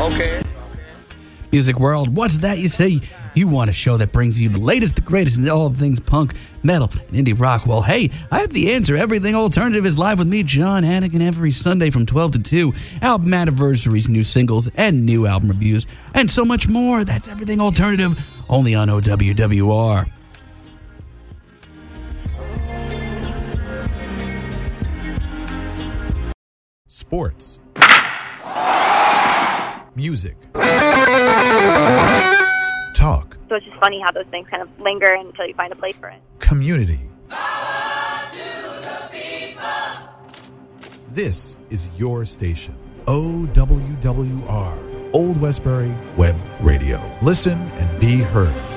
Okay. Music World, what's that you say? You want a show that brings you the latest, the greatest in all things punk, metal, and indie rock? Well, hey, I have the answer. Everything Alternative is live with me, John Hannigan, every Sunday from 12 to 2. Album anniversaries, new singles, and new album reviews, and so much more. That's Everything Alternative, only on OWWR. Sports. Music. Talk. So it's just funny how those things kind of linger until you find a place for it. Community. This is your station. OWWR. Old Westbury Web Radio. Listen and be heard.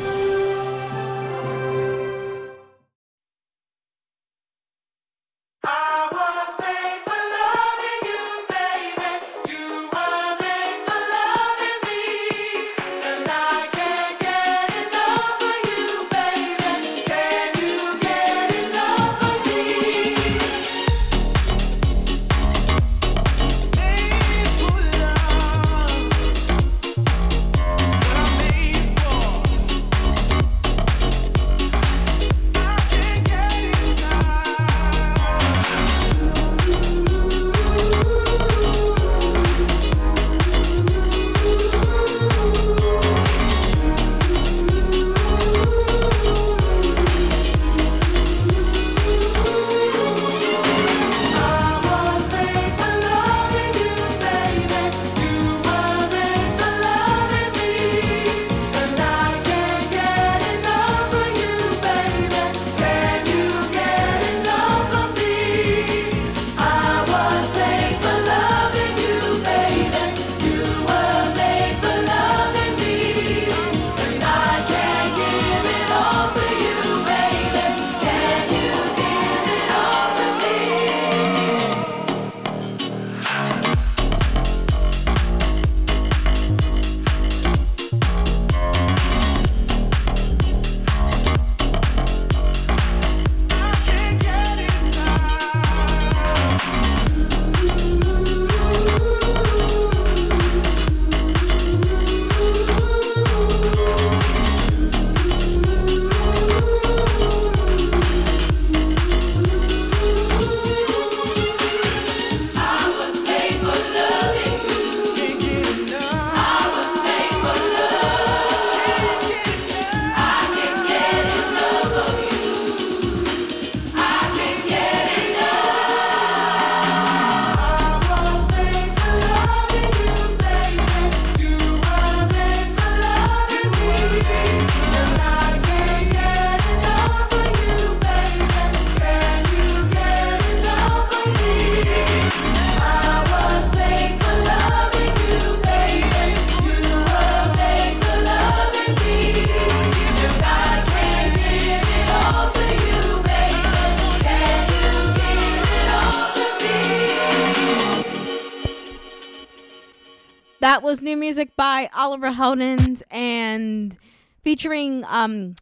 Oliver Heldens and featuring um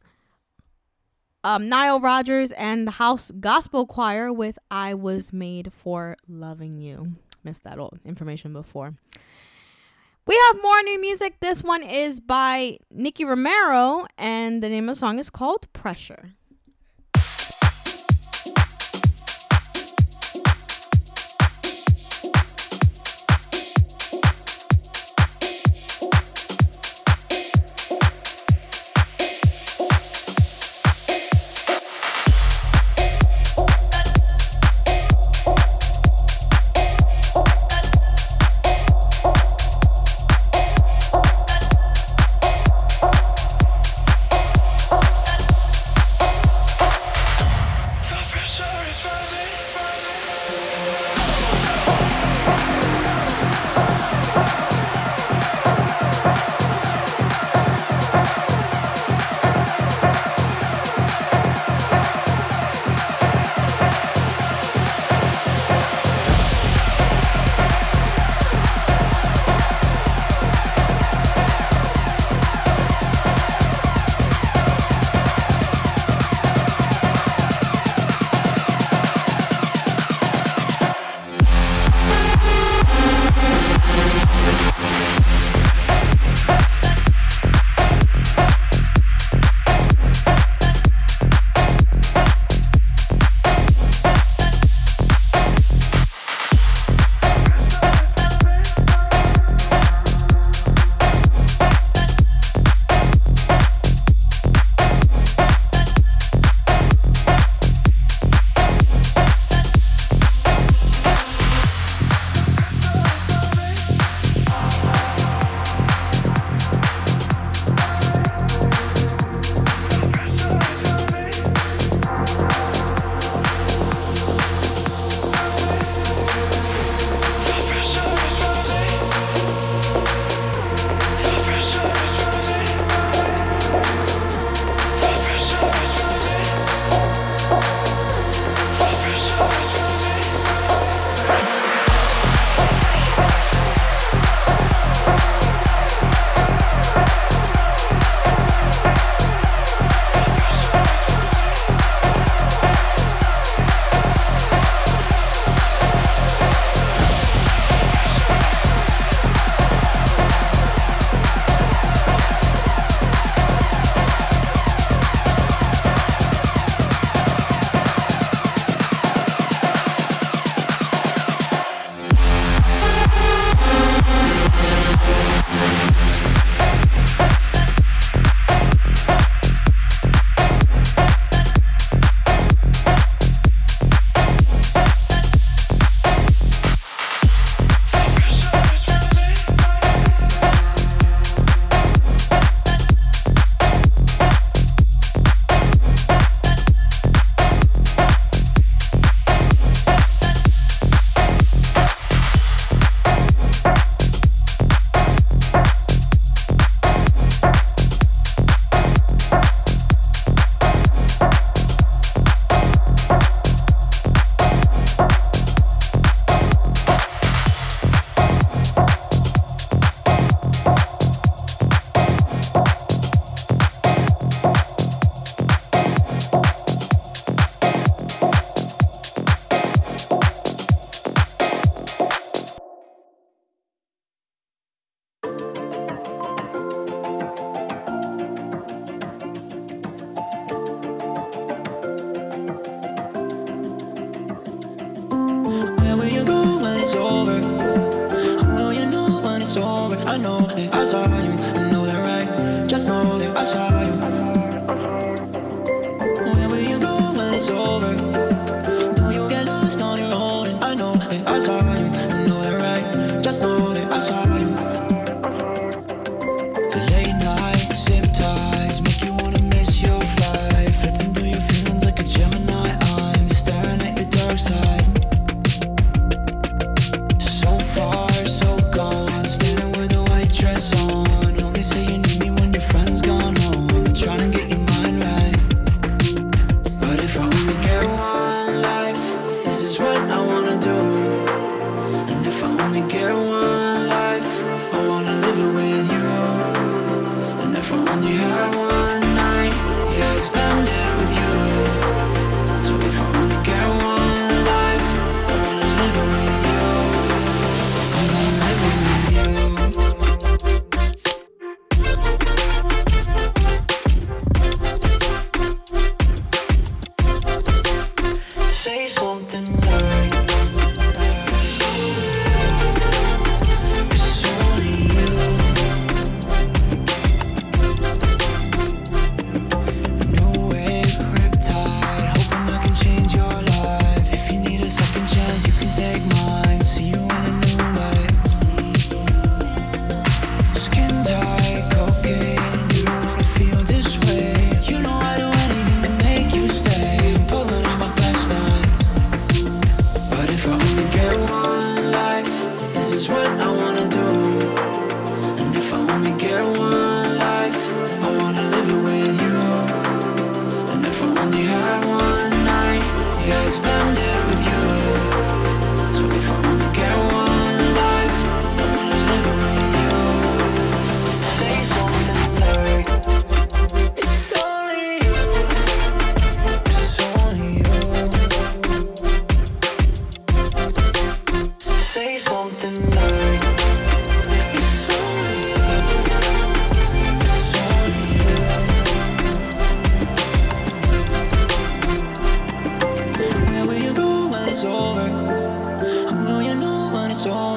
um Nile Rodgers and the House Gospel Choir with I Was Made for Loving You. Missed that old information before. We have more new music. This one is by Nicky Romero and the name of the song is called. Pressure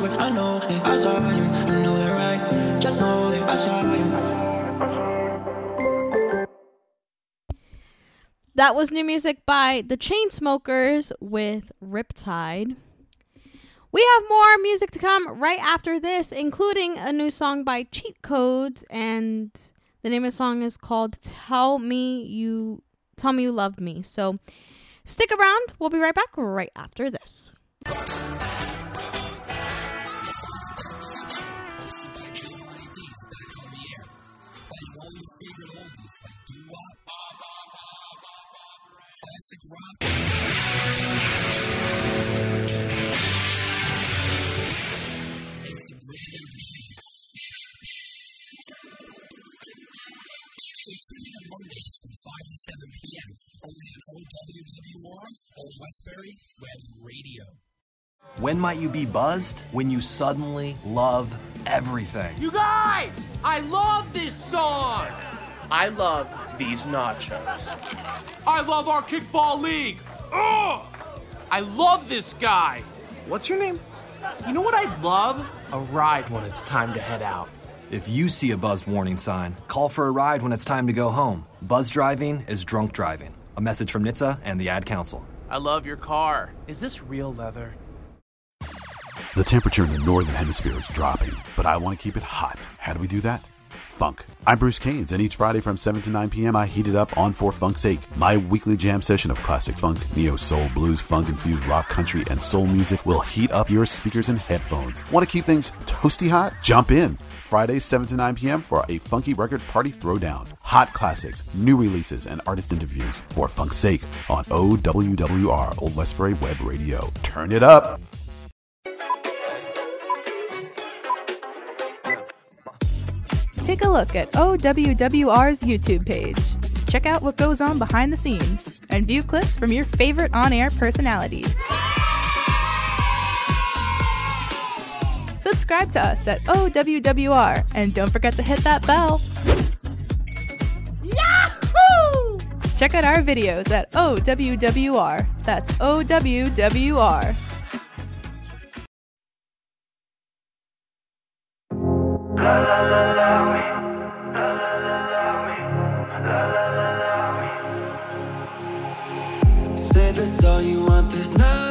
it's? I know I saw you. You know that right. Just know I saw you. That was new music by the Chainsmokers with Riptide. We have more music to come right after this, including a new song by Cheat Codes, and the name of the song is called "Tell Me You Tell Me You Love Me." So stick around. We'll be right back right after this. Classic rock, Mondays from 5 to 7 p.m. only on OWWR or Westbury Web Radio. When might you be buzzed? When you suddenly love everything. You guys, I love this song. I love these nachos. I love our kickball league. Ugh! I love this guy. What's your name? You know what I'd love? A ride when it's time to head out. If you see a buzzed warning sign, call for a ride when it's time to go home. Buzz driving is drunk driving. A message from NHTSA and the Ad Council. I love your car. Is this real leather? The temperature in the northern hemisphere is dropping, but I want to keep it hot. How do we do that? Funk. I'm Bruce Keynes, and each Friday from 7 to 9 p.m., I heat it up on For Funk's Sake, my weekly jam session of classic funk, neo soul, blues, funk infused rock, country, and soul music will heat up your speakers and headphones. Want to keep things toasty hot? Jump in. Fridays 7 to 9 p.m. for a funky record party throwdown. Hot classics, new releases, and artist interviews for Funk's Sake on OWWR Old Westbury Web Radio. Turn it up. Take a look at OWWR's YouTube page. Check out what goes on behind the scenes and view clips from your favorite on air personalities. Subscribe to us at OWWR and don't forget to hit that bell. Yahoo! Check out our videos at OWWR. That's OWWR. Say that's all you want, This night.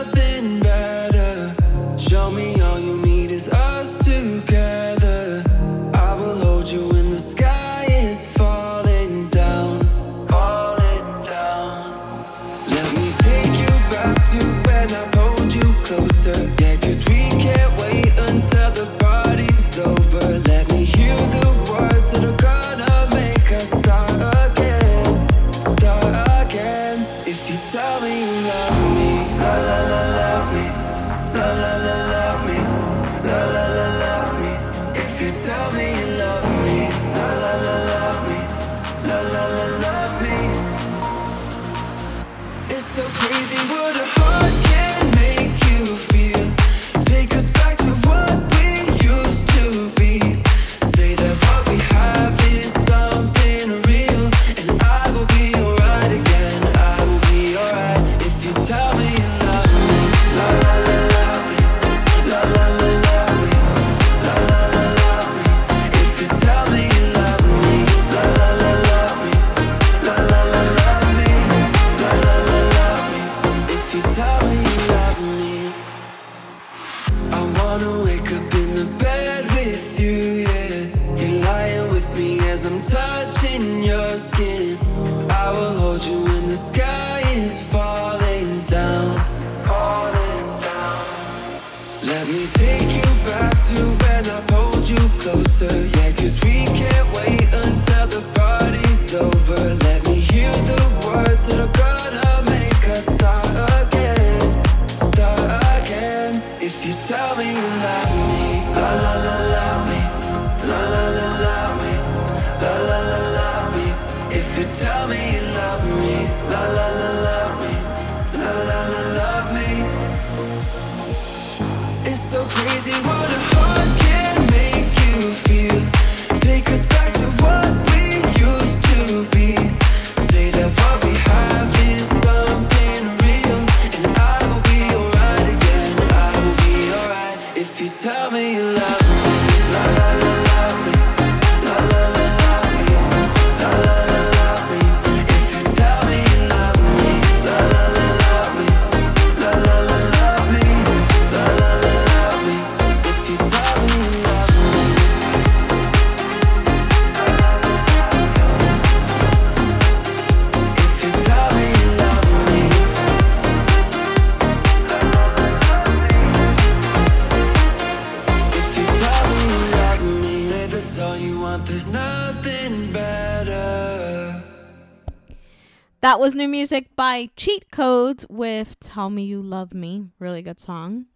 That was new music by Cheat Codes with Tell Me You Love Me. Really good song.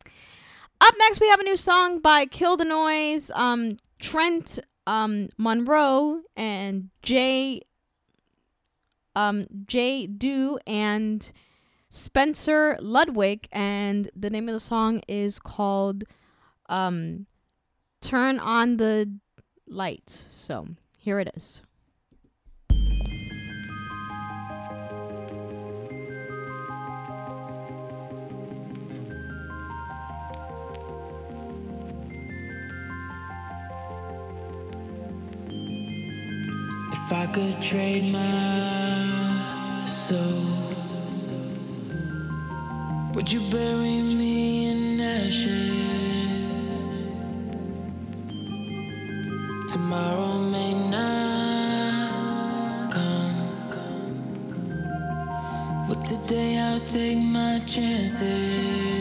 Up next, we have a new song by Kill the Noise, um, Trent um, Monroe, and Jay, um, Jay Do, and Spencer Ludwig. And the name of the song is called um, Turn on the Lights. So here it is. If I could trade my soul, would you bury me in ashes? Tomorrow may not come, but today I'll take my chances.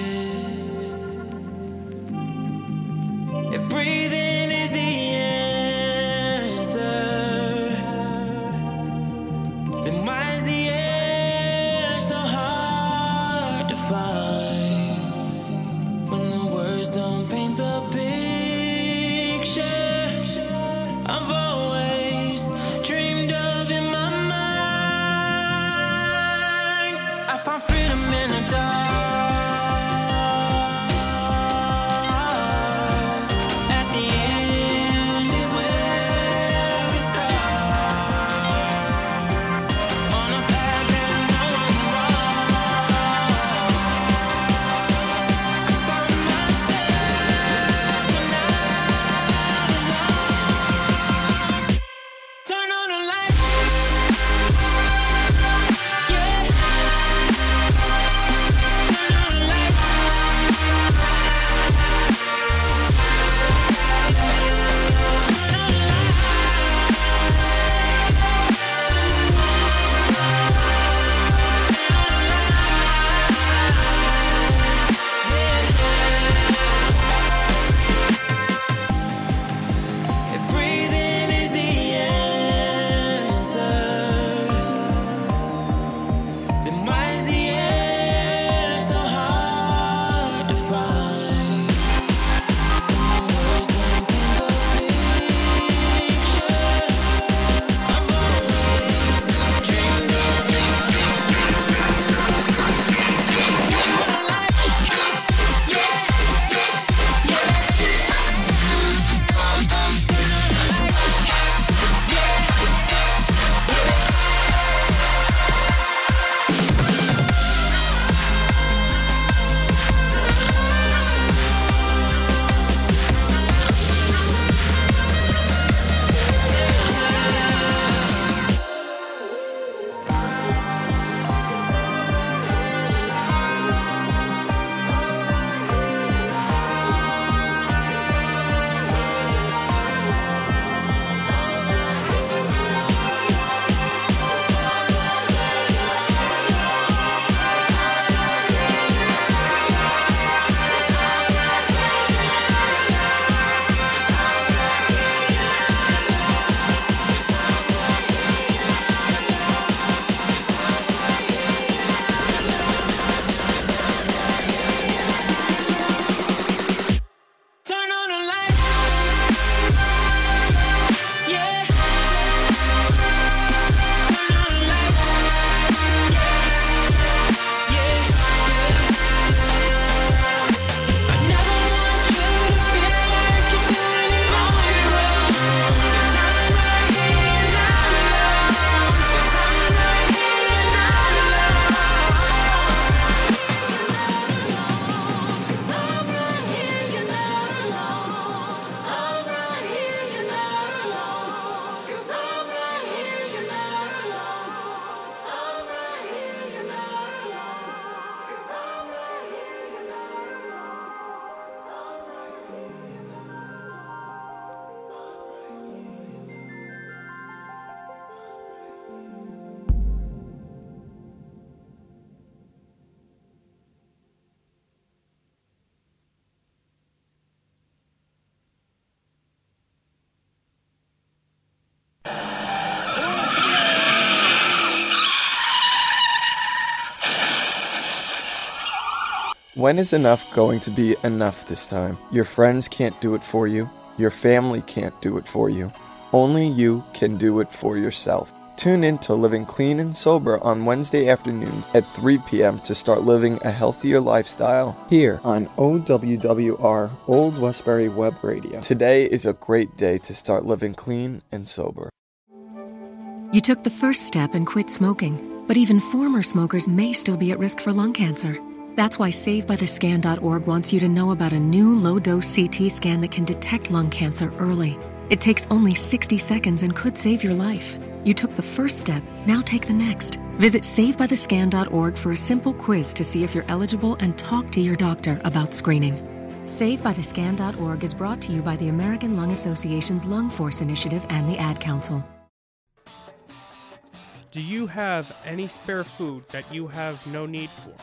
When is enough going to be enough this time? Your friends can't do it for you. Your family can't do it for you. Only you can do it for yourself. Tune in to Living Clean and Sober on Wednesday afternoons at 3 p.m. to start living a healthier lifestyle here on OWWR Old Westbury Web Radio. Today is a great day to start living clean and sober. You took the first step and quit smoking, but even former smokers may still be at risk for lung cancer. That's why SaveByTheScan.org wants you to know about a new low dose CT scan that can detect lung cancer early. It takes only 60 seconds and could save your life. You took the first step, now take the next. Visit SaveByTheScan.org for a simple quiz to see if you're eligible and talk to your doctor about screening. SaveByTheScan.org is brought to you by the American Lung Association's Lung Force Initiative and the Ad Council. Do you have any spare food that you have no need for?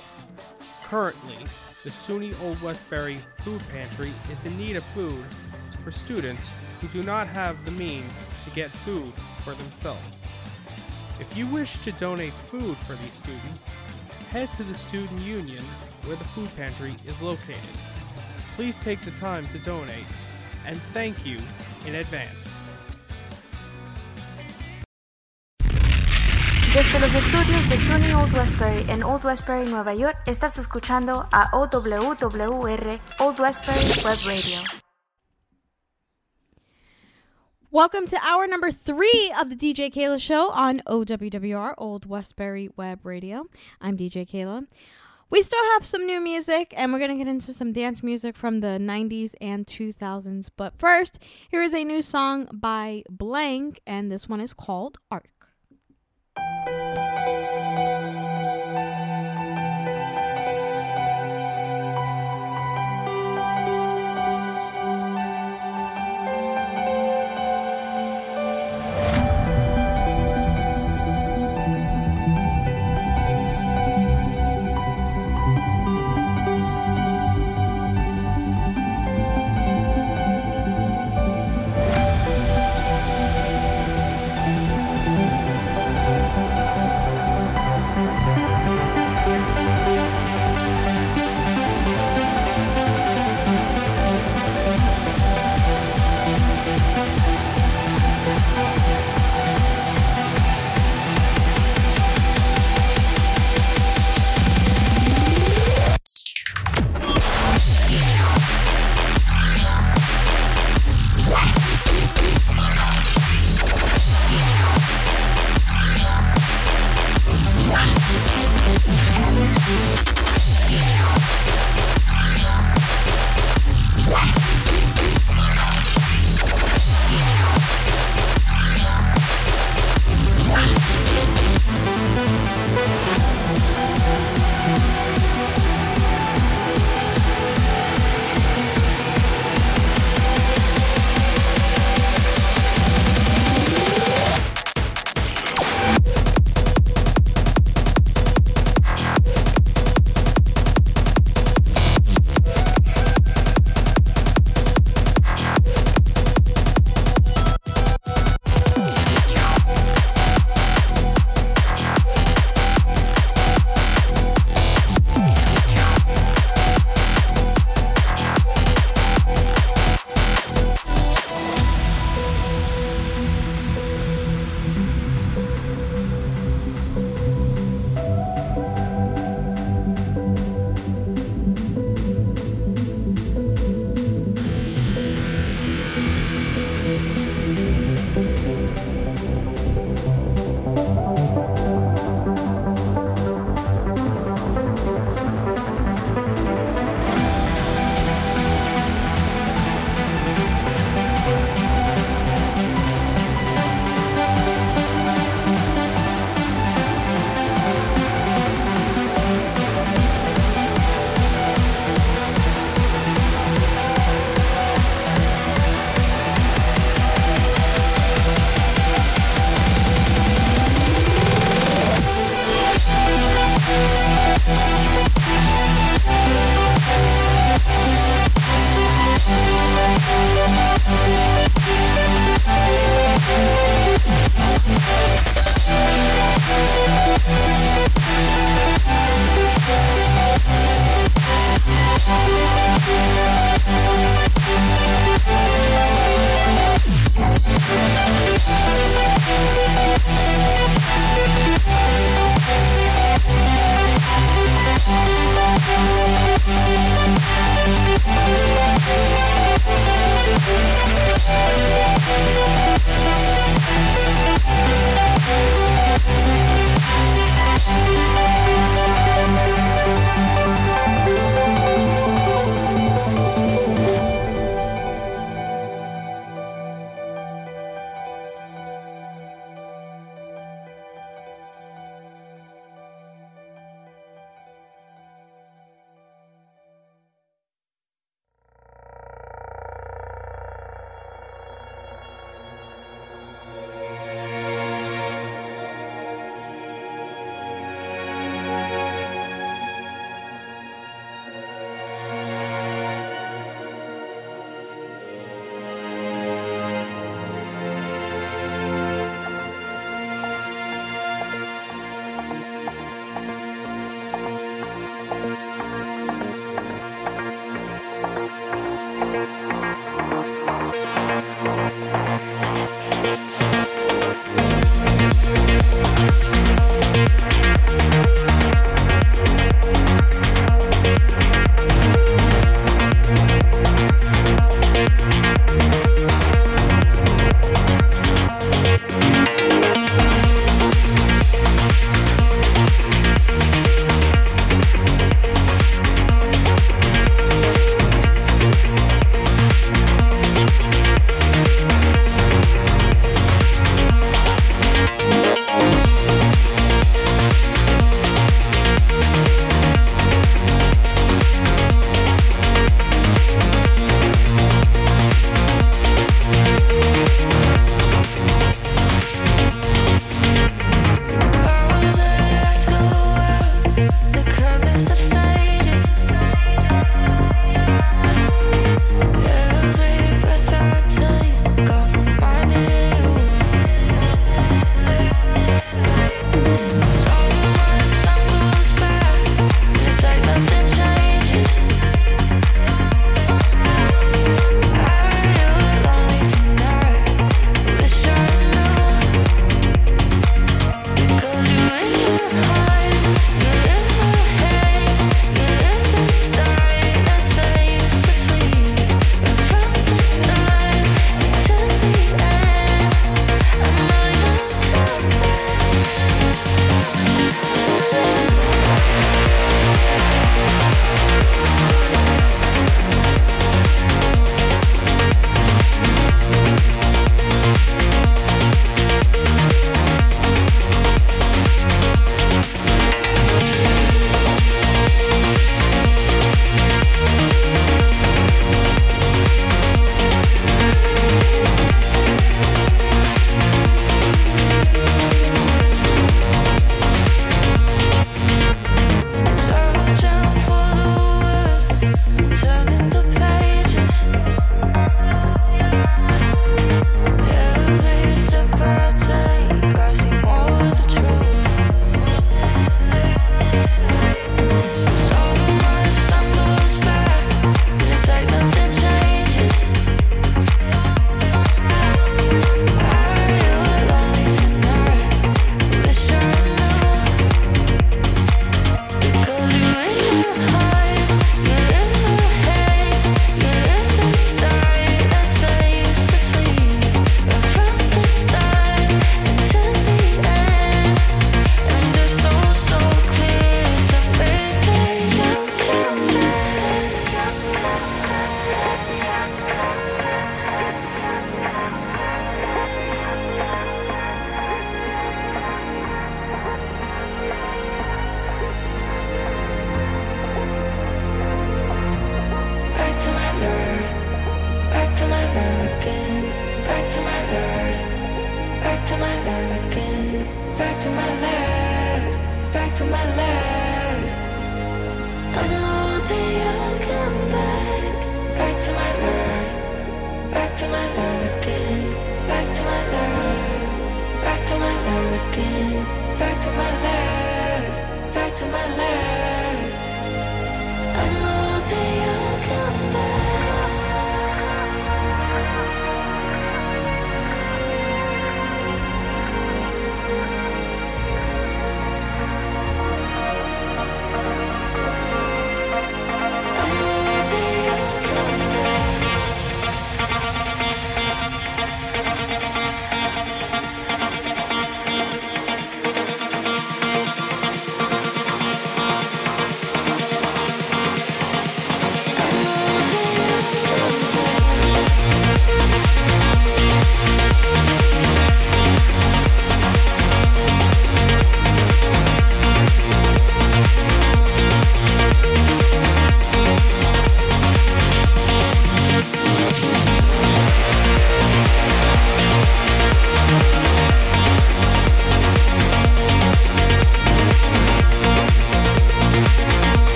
Currently, the SUNY Old Westbury Food Pantry is in need of food for students who do not have the means to get food for themselves. If you wish to donate food for these students, head to the Student Union where the food pantry is located. Please take the time to donate, and thank you in advance. Desde los estudios de SUNY Old Westbury en Old Westbury, Nueva York, estás escuchando a OWWR Old Westbury Web Radio. Welcome to hour number three of the DJ Keila Show on OWWR, Old Westbury Web Radio. I'm DJ Keila. We still have some new music, and we're going to get into some dance music from the 90s and 2000s. But first, here is a new song by Blank, and this one is called Arc. Thank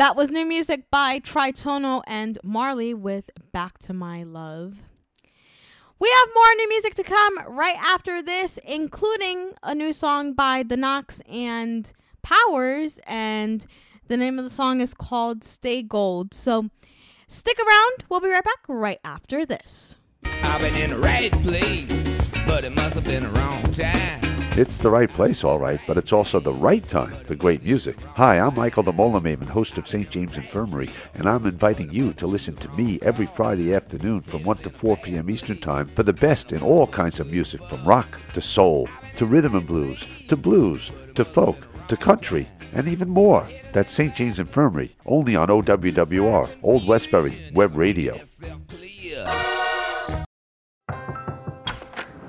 That was new music by Tritonal and Marley with Back to My Love. We have more new music to come right after this, including a new song by The Knocks and Powers, and the name of the song is called Stay Gold. So stick around. We'll be right back right after this. I've been in the right place, but it must have been the wrong time. It's the right place, all right, but it's also the right time for great music. Hi, I'm Michael the Molar Maven, host of St. James Infirmary, and I'm inviting you to listen to me every Friday afternoon from 1 to 4 p.m. Eastern Time for the best in all kinds of music, from rock to soul to rhythm and blues to blues to folk to country and even more. That's St. James Infirmary, only on OWWR, Old Westbury Web Radio.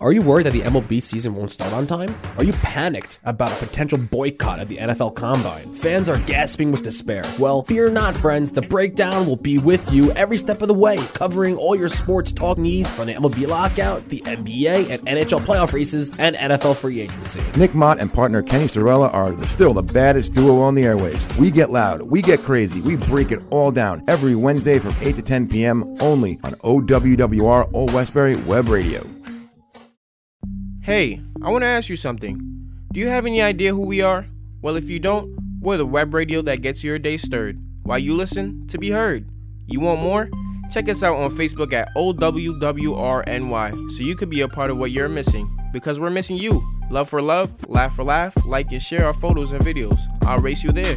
Are you worried that the MLB season won't start on time? Are you panicked about a potential boycott at the NFL Combine? Fans are gasping with despair. Well, fear not, friends. The breakdown will be with you every step of the way, covering all your sports talk needs from the MLB lockout, the NBA and NHL playoff races, and NFL free agency. Nick Mott and partner Kenny Sorella are still the baddest duo on the airwaves. We get loud, we get crazy, we break it all down every Wednesday from 8 to 10 p.m. only on OWWR Old Westbury Web Radio. Hey, I want to ask you something. Do you have any idea who we are? Well, if you don't, we're the web radio that gets your day stirred while you listen to be heard. You want more? Check us out on Facebook at OWWRNY so you could be a part of what you're missing because we're missing you. Love for love, laugh for laugh, like and share our photos and videos. I'll race you there.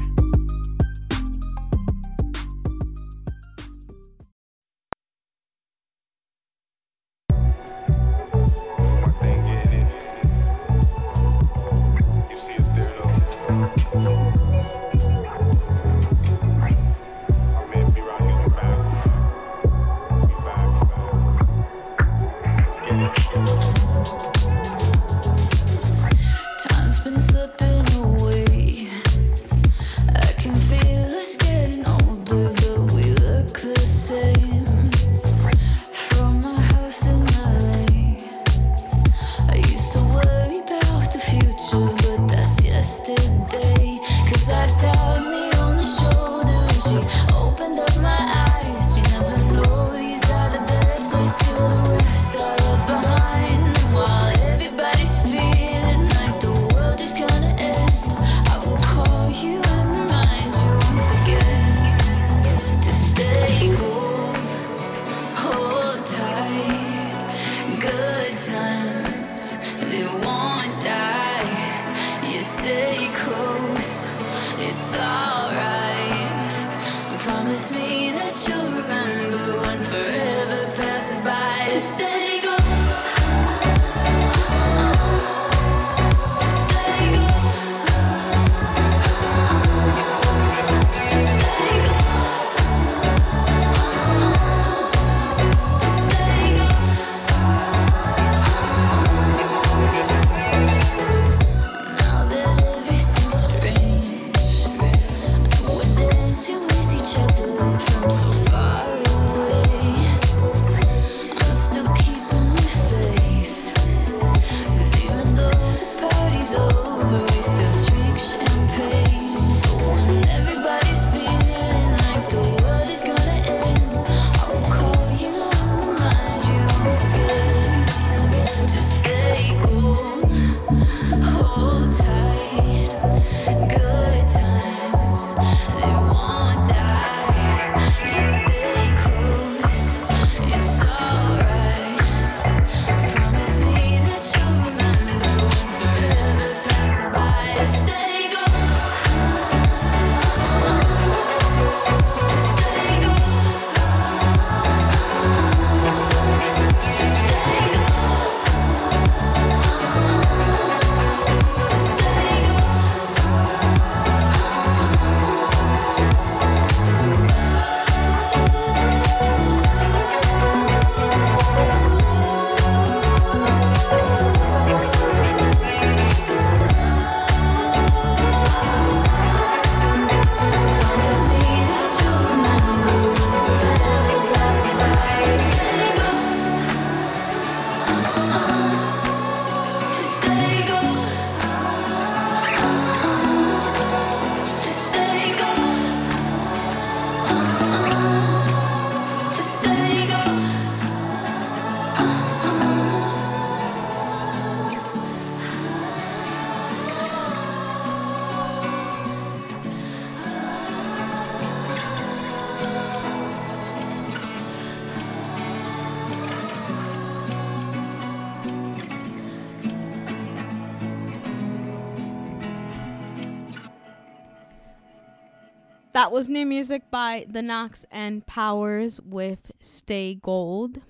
That was new music by The Knocks and Powers with Stay Gold.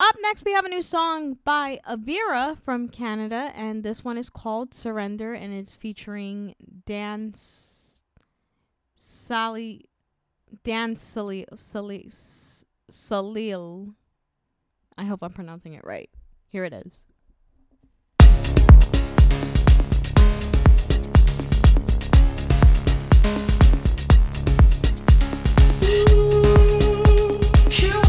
Up next, we have a new song by Avira from Canada, and this one is called Surrender, and it's featuring Dan S- Sally. Dan Salil, Salil, Salil. I hope I'm pronouncing it right. Here it is. You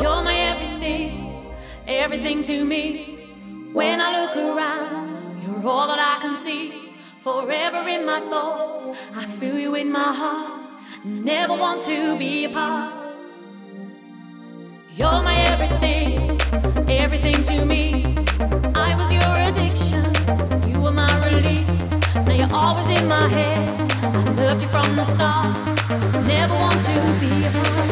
You're my everything, everything to me. When I look around, you're all that I can see. Forever in my thoughts, I feel you in my heart. Never want to be apart. You're my everything, everything to me. I was your addiction, you were my release. Now you're always in my head. I loved you from the start. Never want to be apart.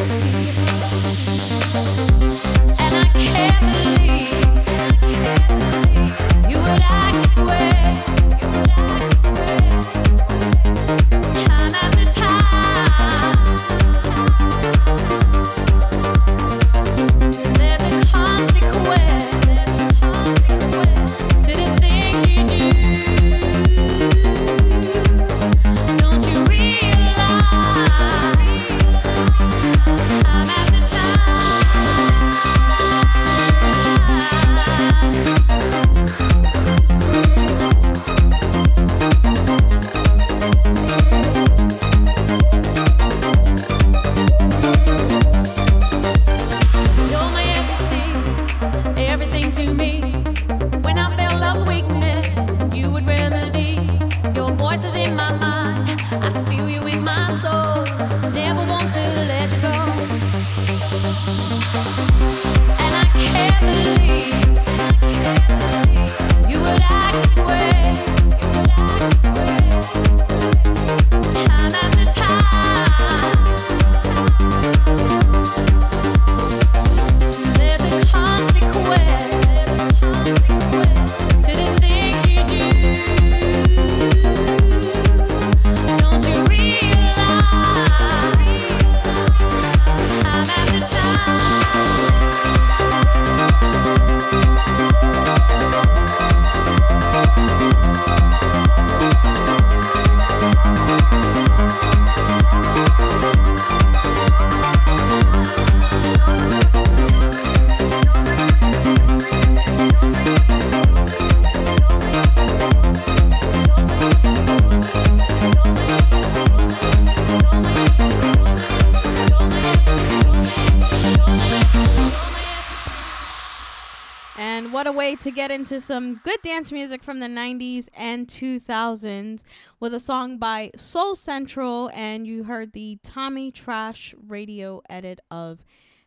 To some good dance music from the 90s and 2000s with a song by Soul Central. And you heard the Tommy Trash radio edit of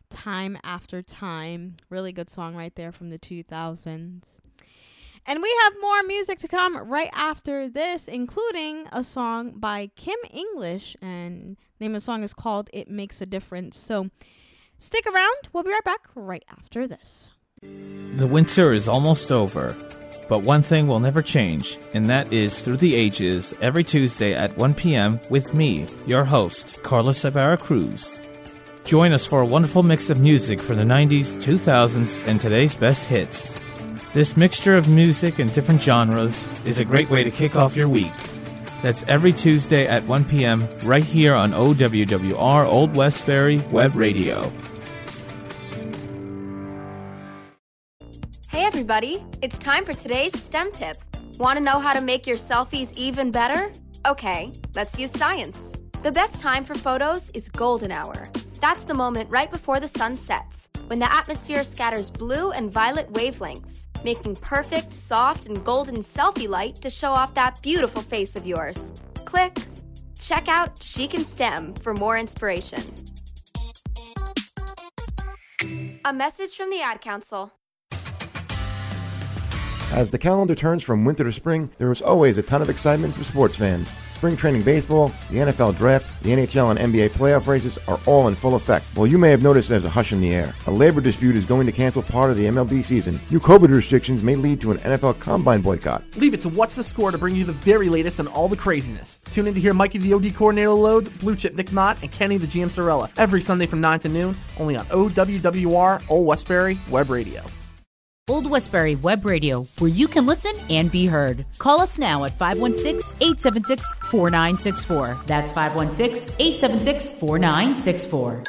Time After Time. Really good song right there from the 2000s. And we have more music to come right after this, including a song by Kim English. And name of the song is called It Makes a Difference. So stick around. We'll be right back right after this. The winter is almost over, but one thing will never change, and that is through the ages every Tuesday at 1 p.m. with me, your host, Carlos Ibarra Cruz. Join us for a wonderful mix of music from the 90s, 2000s, and today's best hits. This mixture of music and different genres is a great way to kick off your week. That's every Tuesday at 1 p.m. right here on OWWR Old Westbury Web Radio. Everybody, it's time for today's STEM tip. Want to know how to make your selfies even better? Okay, let's use science. The best time for photos is golden hour. That's the moment right before the sun sets, when the atmosphere scatters blue and violet wavelengths, making perfect, soft, and golden selfie light to show off that beautiful face of yours. Click. Check out She Can STEM for more inspiration. A message from the Ad Council. As the calendar turns from winter to spring, there is always a ton of excitement for sports fans. Spring training baseball, the NFL draft, the NHL and NBA playoff races are all in full effect. While you may have noticed there's a hush in the air. A labor dispute is going to cancel part of the MLB season. New COVID restrictions may lead to an NFL combine boycott. Leave it to What's the Score to bring you the very latest on all the craziness. Tune in to hear Mikey the OD coordinator loads, Blue Chip Nick Mott, and Kenny the GM Sorella every Sunday from 9 to noon, only on OWWR Old Westbury Web Radio. Old Westbury Web Radio, where you can listen and be heard. Call us now at 516 876 4964. That's 516 876 4964.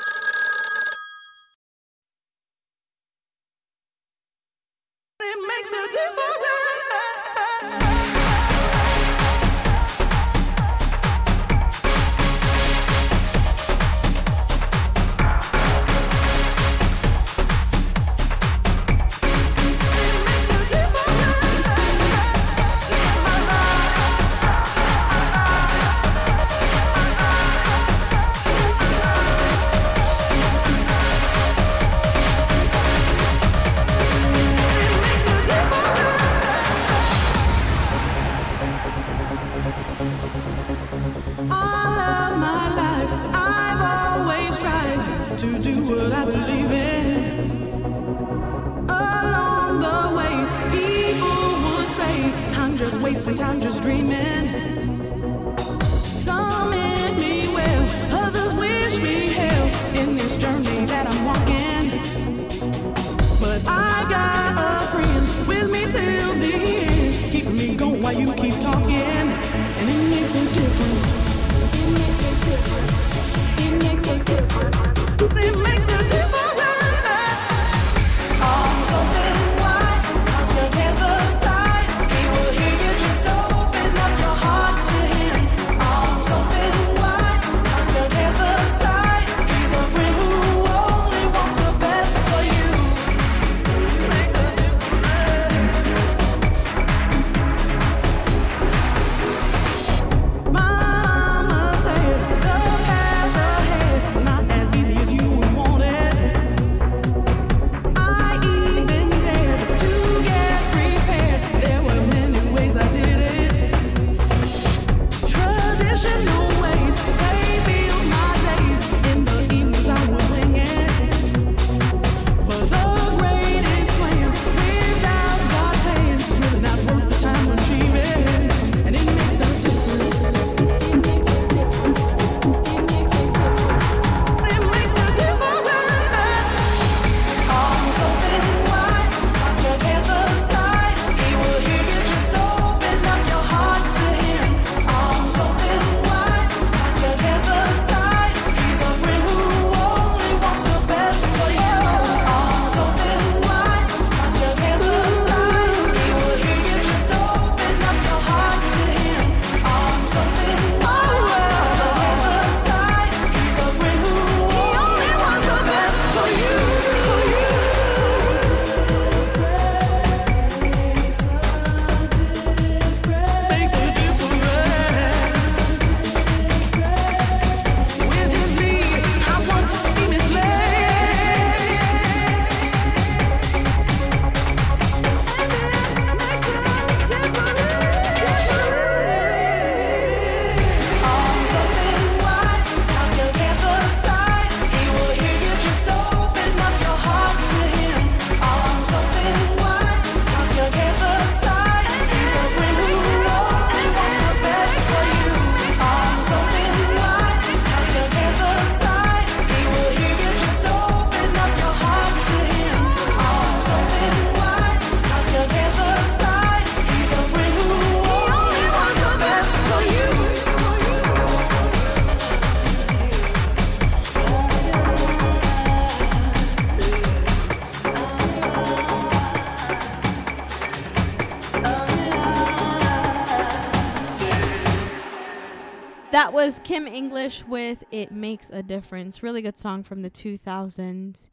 was Kim English with It Makes a Difference. Really good song from the 2000s.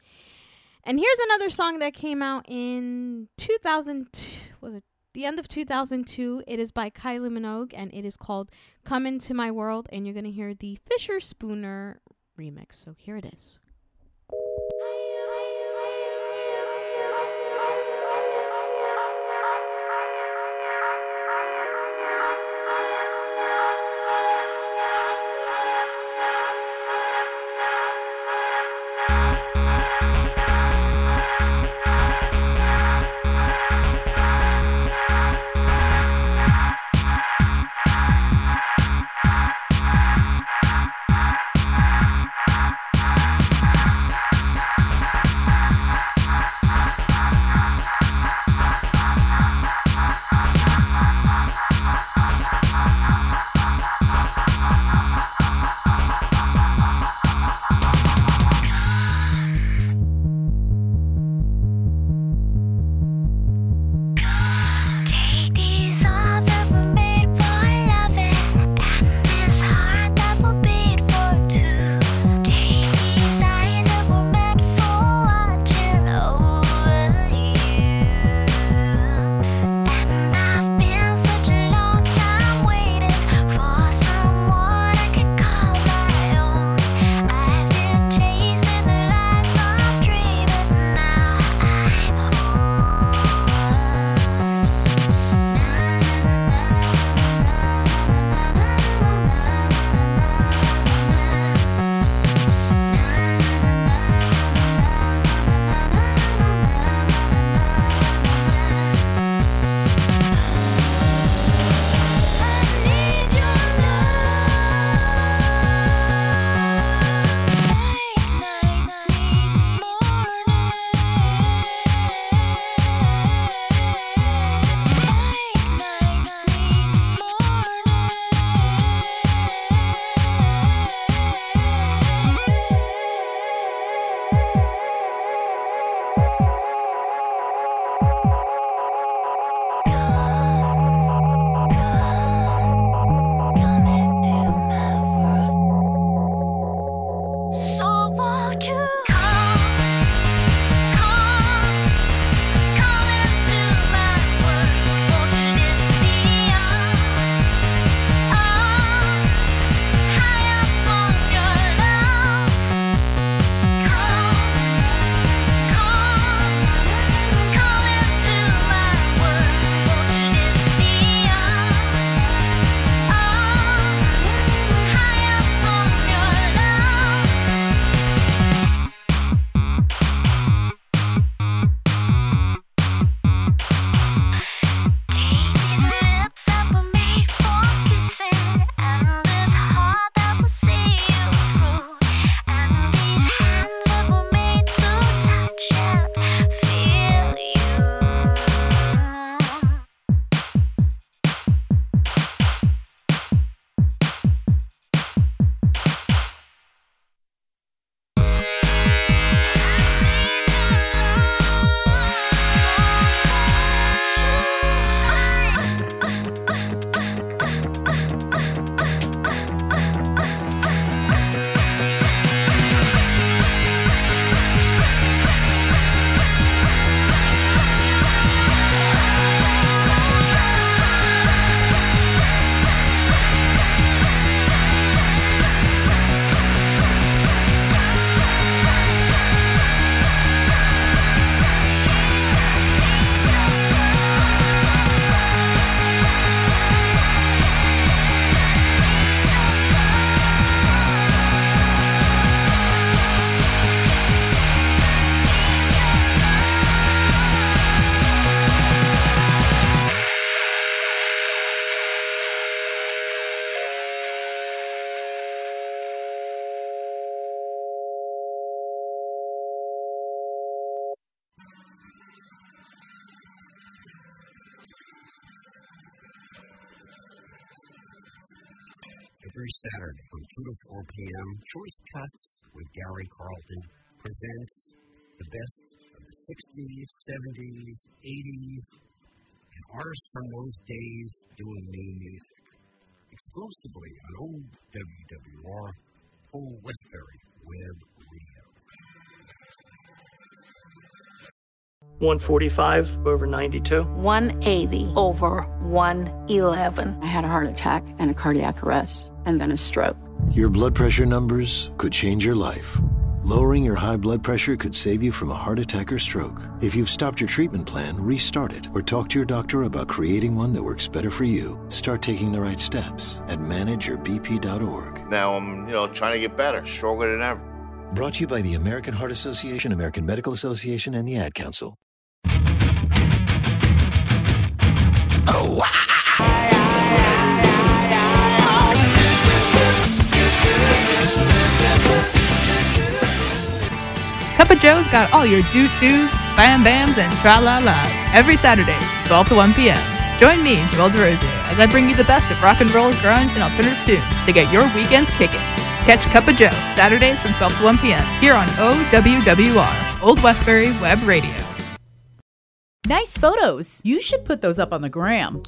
And here's another song that came out in 2002, was it the end of 2002. It is by Kylie Minogue and it is called Come Into My World. And you're going to hear the Fischerspooner remix. So here it is. Saturday from 2 to 4 p.m. Choice Cuts with Gary Carlton presents the best of the 60s, 70s, 80s, and artists from those days doing new music. Exclusively on old WWR, Old Westbury Web Radio. 145 over 92. 180 over 111. I had a heart attack and a cardiac arrest and then a stroke. Your blood pressure numbers could change your life. Lowering your high blood pressure could save you from a heart attack or stroke. If you've stopped your treatment plan, restart it or talk to your doctor about creating one that works better for you. Start taking the right steps at manageyourbp.org. Now I'm, you know, trying to get better, stronger than ever. Brought to you by the American Heart Association, American Medical Association, and the Ad Council. Oh, Cup of Joe's got all your doot doos, bam bams, and tra la las every Saturday, 12 to 1 p.m. Join me, Joel DeRosier, as I bring you the best of rock and roll, grunge, and alternative tunes to get your weekends kicking. Catch Cup of Joe Saturdays from 12 to 1 p.m. here on OWWR, Old Westbury Web Radio. Nice photos. You should put those up on the gram.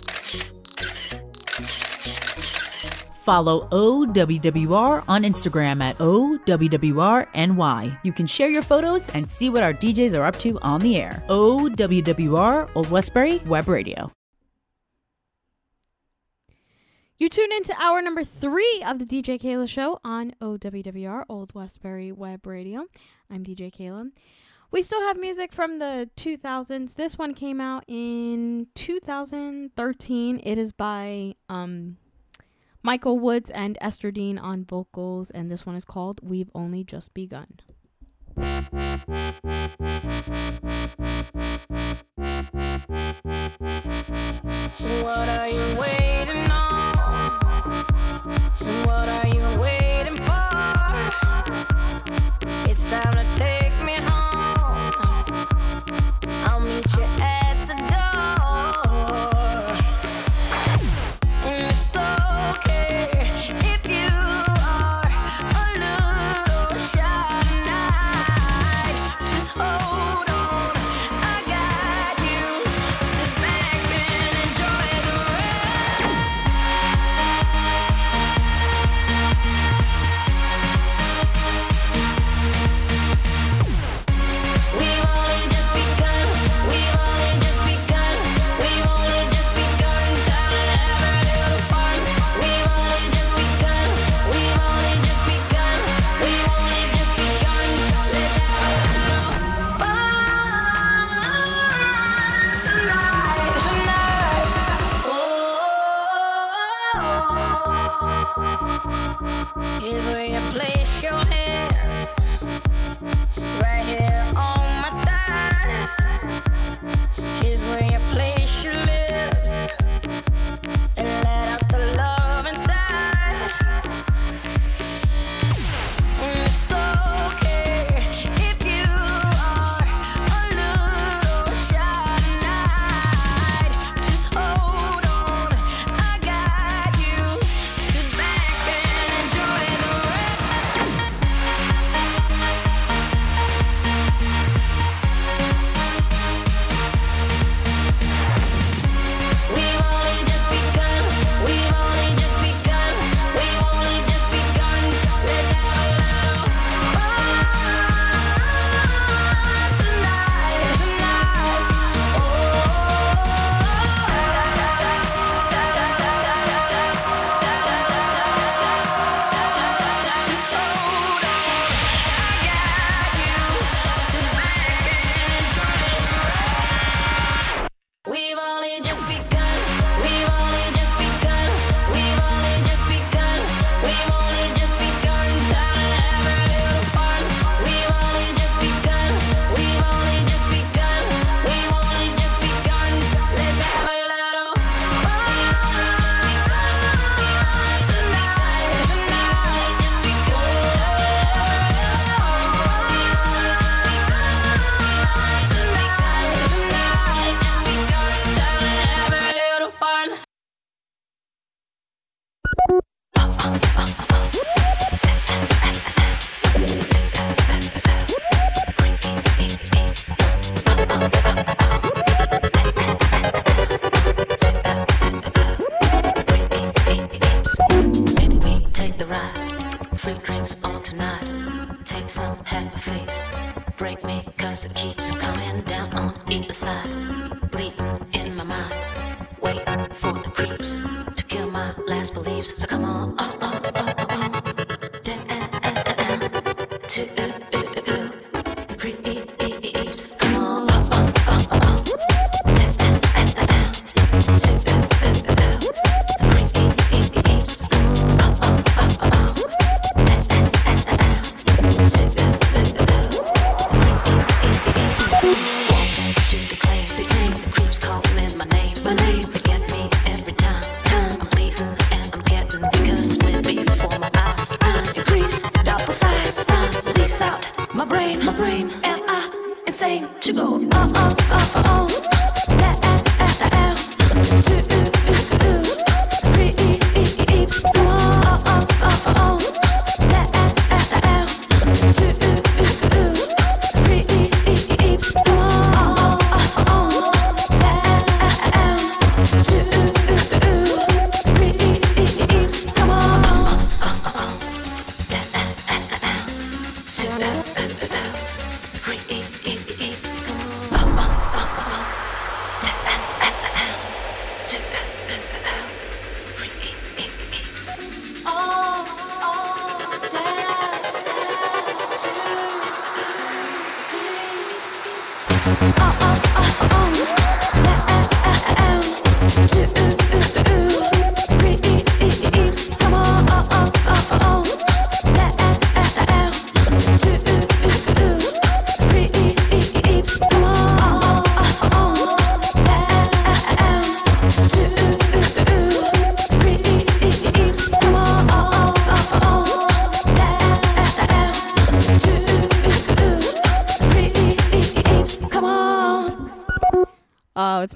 Follow OWWR on Instagram at OWWRNY. You can share your photos and see what our DJs are up to on the air. OWWR Old Westbury Web Radio. You tune into hour number three of the DJ Keila Show on OWWR, Old Westbury Web Radio. I'm DJ Keila. We still have music from the 2000s. This one came out in 2013. It is by um, Michael Woods and Esther Dean on vocals, and this one is called We've Only Just Begun. What are you waiting on? What are you waiting for? It's time to take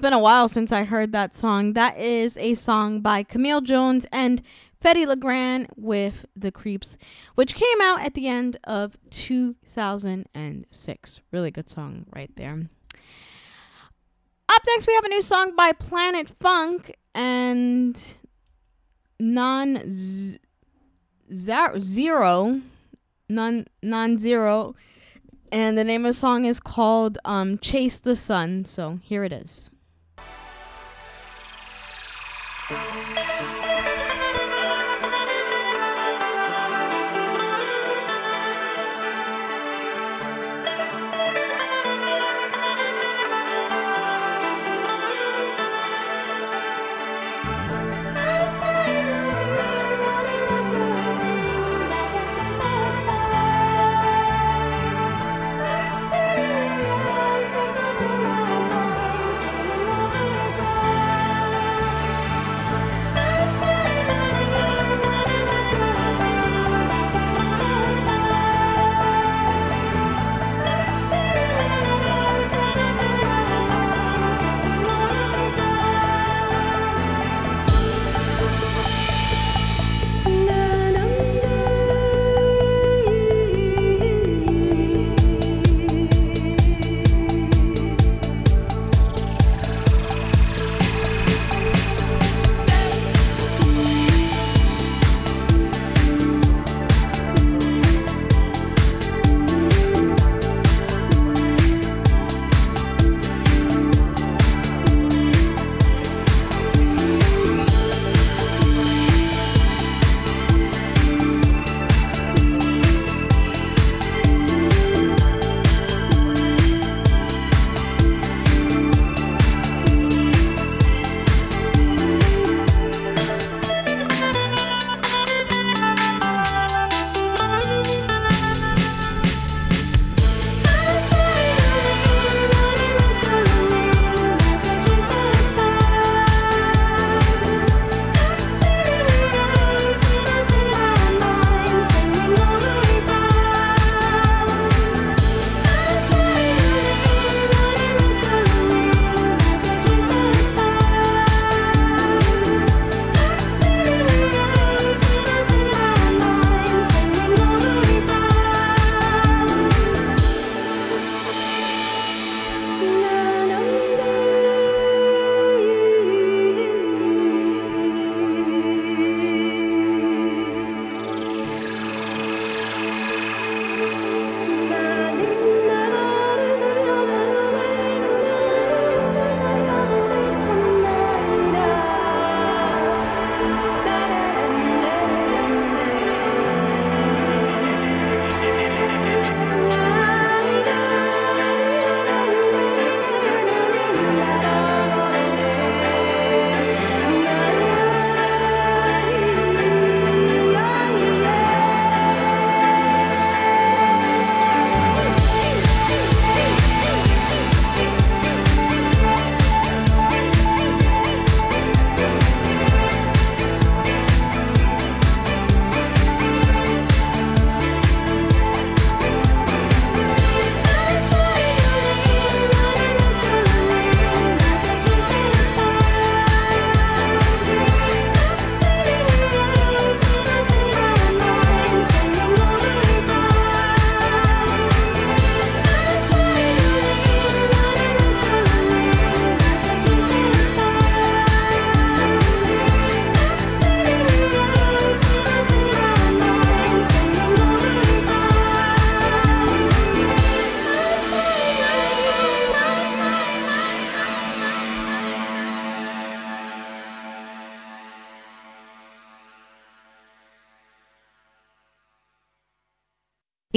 been a while since I heard that song. That is a song by Camille Jones and Fedde Le Grand with The Creeps, which came out at the end of 2006. Really good song right there. Up next, we have a new song by Planet Funk and Non Zero. Non Non Zero. And the name of the song is called um, Chase the Sun. So here it is.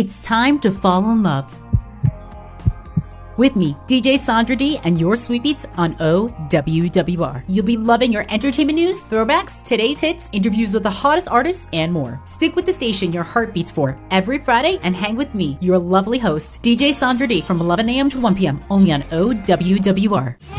It's time to fall in love. With me, DJ Sandra D, and your sweet beats on OWWR. You'll be loving your entertainment news, throwbacks, today's hits, interviews with the hottest artists, and more. Stick with the station your heart beats for every Friday and hang with me, your lovely host, DJ Sandra D, from 11 a.m. to 1 p.m. only on OWWR.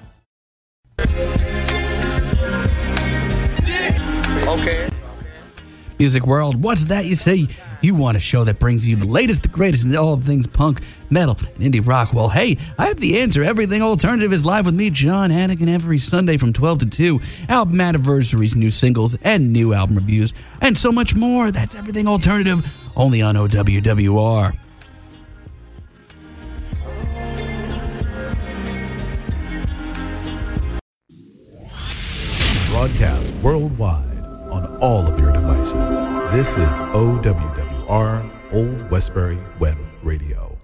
Okay. Music World, what's that you say? You want a show that brings you the latest, the greatest in all things punk, metal, and indie rock? Well, hey, I have the answer. Everything Alternative is live with me, John Hannigan, every Sunday from 12 to 2. Album anniversaries, new singles, and new album reviews, and so much more. That's Everything Alternative, only on OWWR. Broadcast worldwide on all of your devices. This is OWWR Old Westbury Web Radio.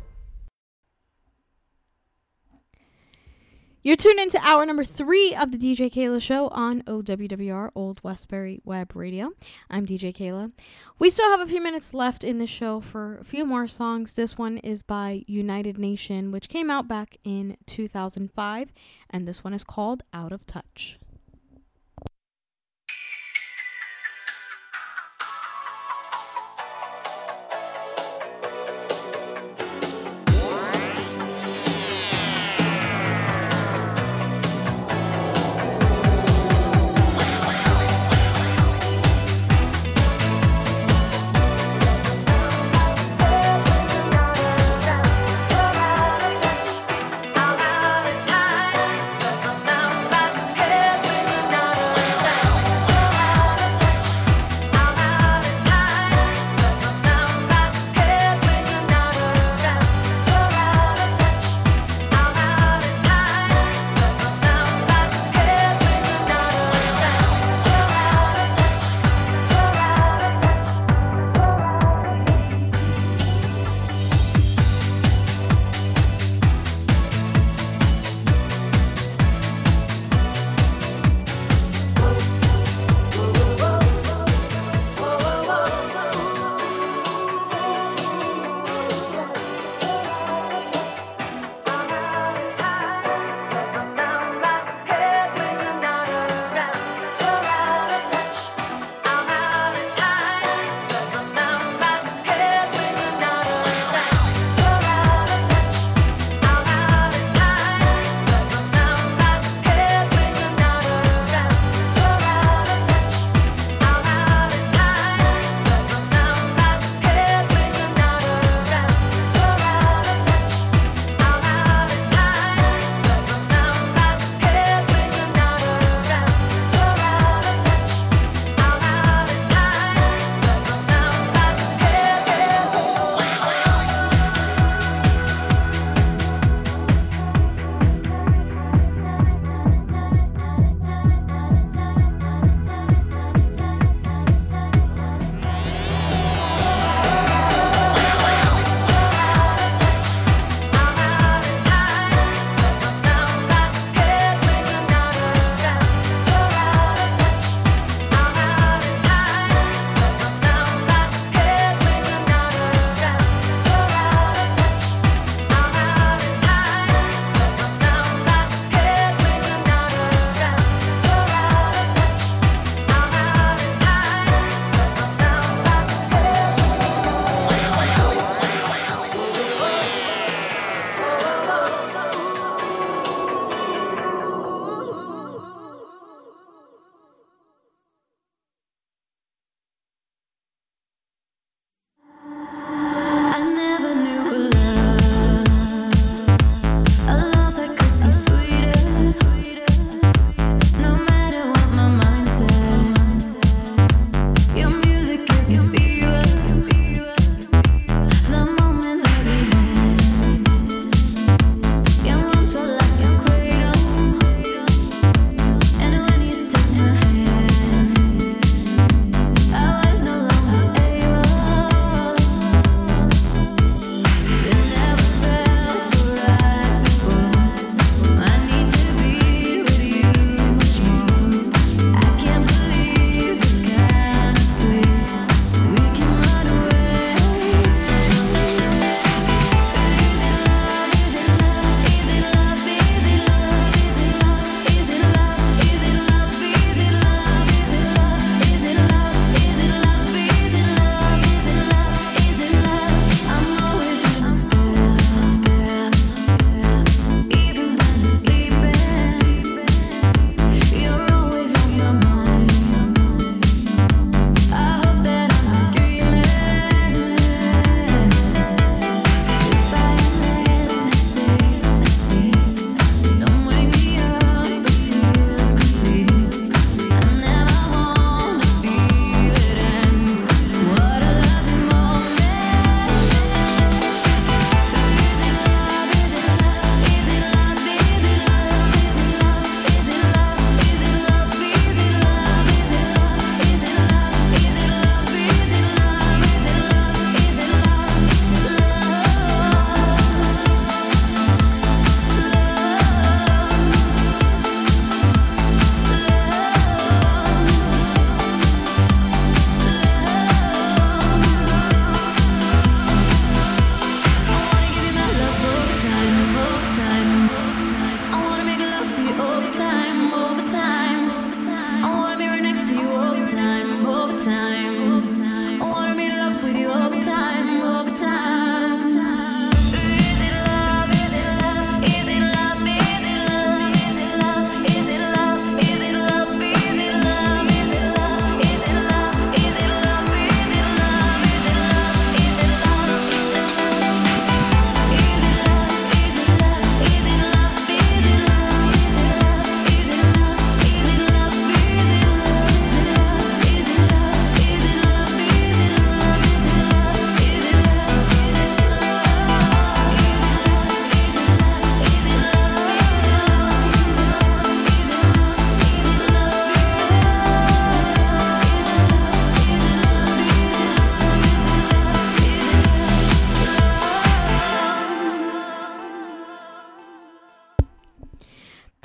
You're tuned into hour number three of the DJ Keila Show on OWWR Old Westbury Web Radio. I'm DJ Keila. We still have a few minutes left in the show for a few more songs. This one is by Uniting Nations, which came out back in 2005, and this one is called Out of Touch.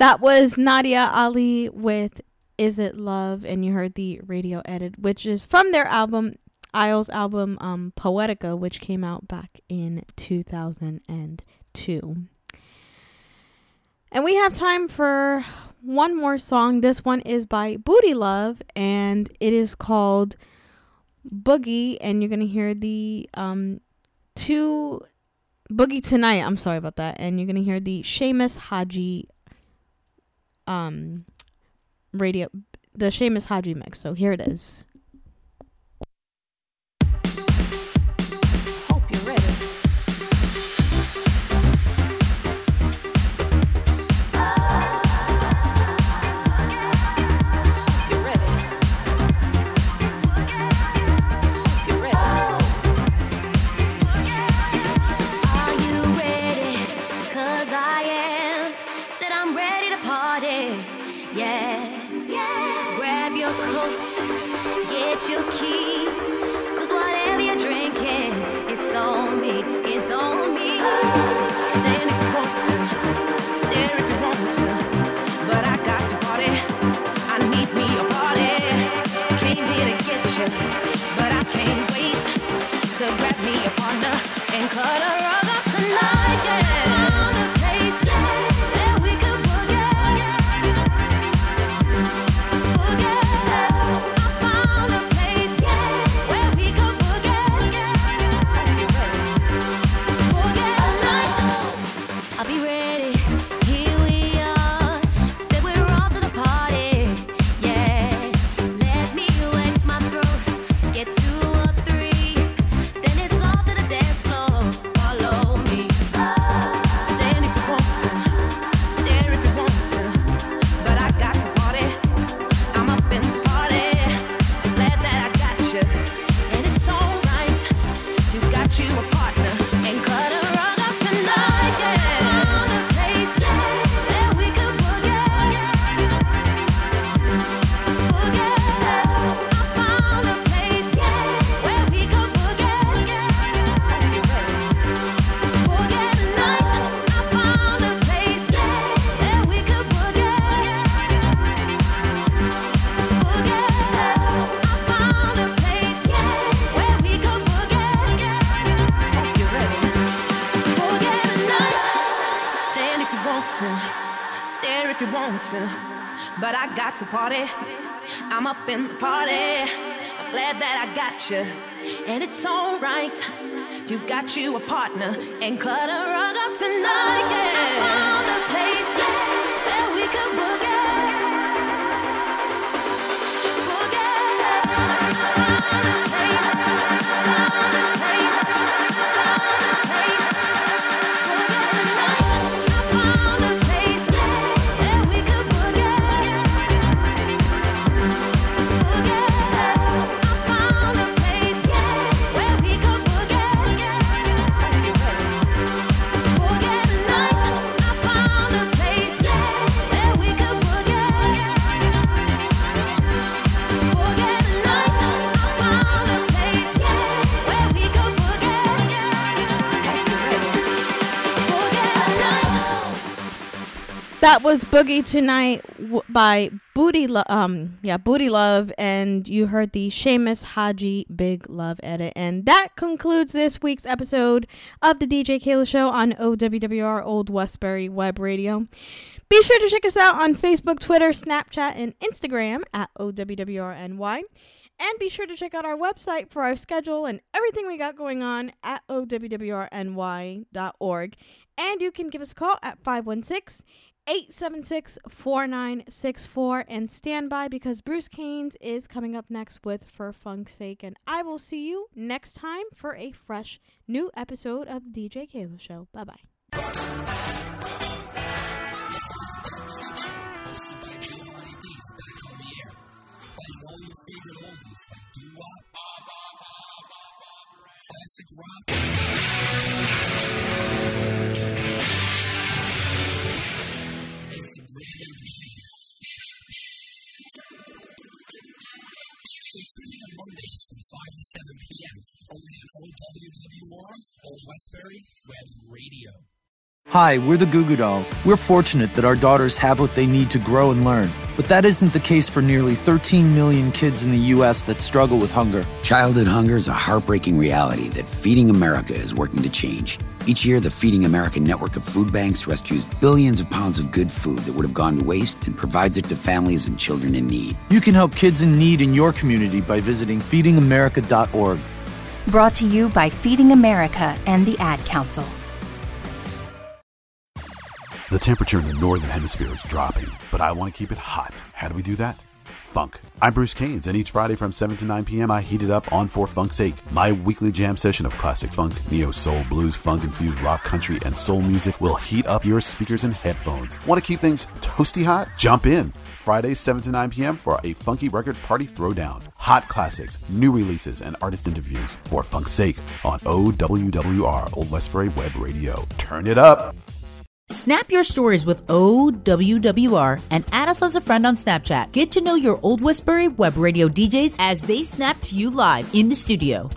That was Nadia Ali with Is It Love? And you heard the radio edit, which is from their album, Isles album, um, Poetica, which came out back in 2002. And we have time for one more song. This one is by Booty Luv, and it is called Boogie. And you're going to hear the um, two Boogie Tonight. I'm sorry about that. And you're going to hear the Seamus Haji um radio the Seamus Haji mix. So here it is. Party. I'm up in the party. I'm glad that I got you, and it's alright. You got you a partner and cut a rug up tonight. Yeah. I found a place that we could That was Boogie Tonight by Booty Lo- um yeah, Booty Luv and you heard the Seamus Haji Big Love edit and that concludes this week's episode of the DJ Keila show on OWWR Old Westbury Web Radio. Be sure to check us out on Facebook, Twitter, Snapchat, and Instagram at OWWRNY. And be sure to check out our website for our schedule and everything we got going on at OWWRNY.org. And you can give us a call at 516 876 4964 and stand by because Bruce Canes is coming up next with For Funk's Sake. And I will see you next time for a fresh new episode of DJ Keila Show. Bye bye. Classic rock, 5 to 7 p.m. only on OWWR or Westbury Web Radio. Hi, we're the Goo Goo Dolls. We're fortunate that our daughters have what they need to grow and learn. But that isn't the case for nearly 13 million kids in the U.S. that struggle with hunger. Childhood hunger is a heartbreaking reality that Feeding America is working to change. Each year, the Feeding America network of food banks rescues billions of pounds of good food that would have gone to waste and provides it to families and children in need. You can help kids in need in your community by visiting feedingamerica.org. Brought to you by Feeding America and the Ad Council. The temperature in the northern hemisphere is dropping, but I want to keep it hot. How do we do that? Funk. I'm Bruce Keynes, and each Friday from 7 to 9 p.m., I heat it up on For Funk's Sake, my weekly jam session of classic funk, neo soul, blues, funk infused rock, country, and soul music will heat up your speakers and headphones. Want to keep things toasty hot? Jump in. Fridays 7 to 9 p.m. for a funky record party throwdown. Hot classics, new releases, and artist interviews for Funk's Sake on OWWR Old Westbury Web Radio. Turn it up. Snap your stories with OWWR and add us as a friend on Snapchat. Get to know your Old Westbury Web Radio DJs as they snap to you live in the studio.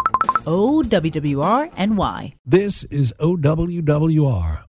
OWWR and NY. This is OWWR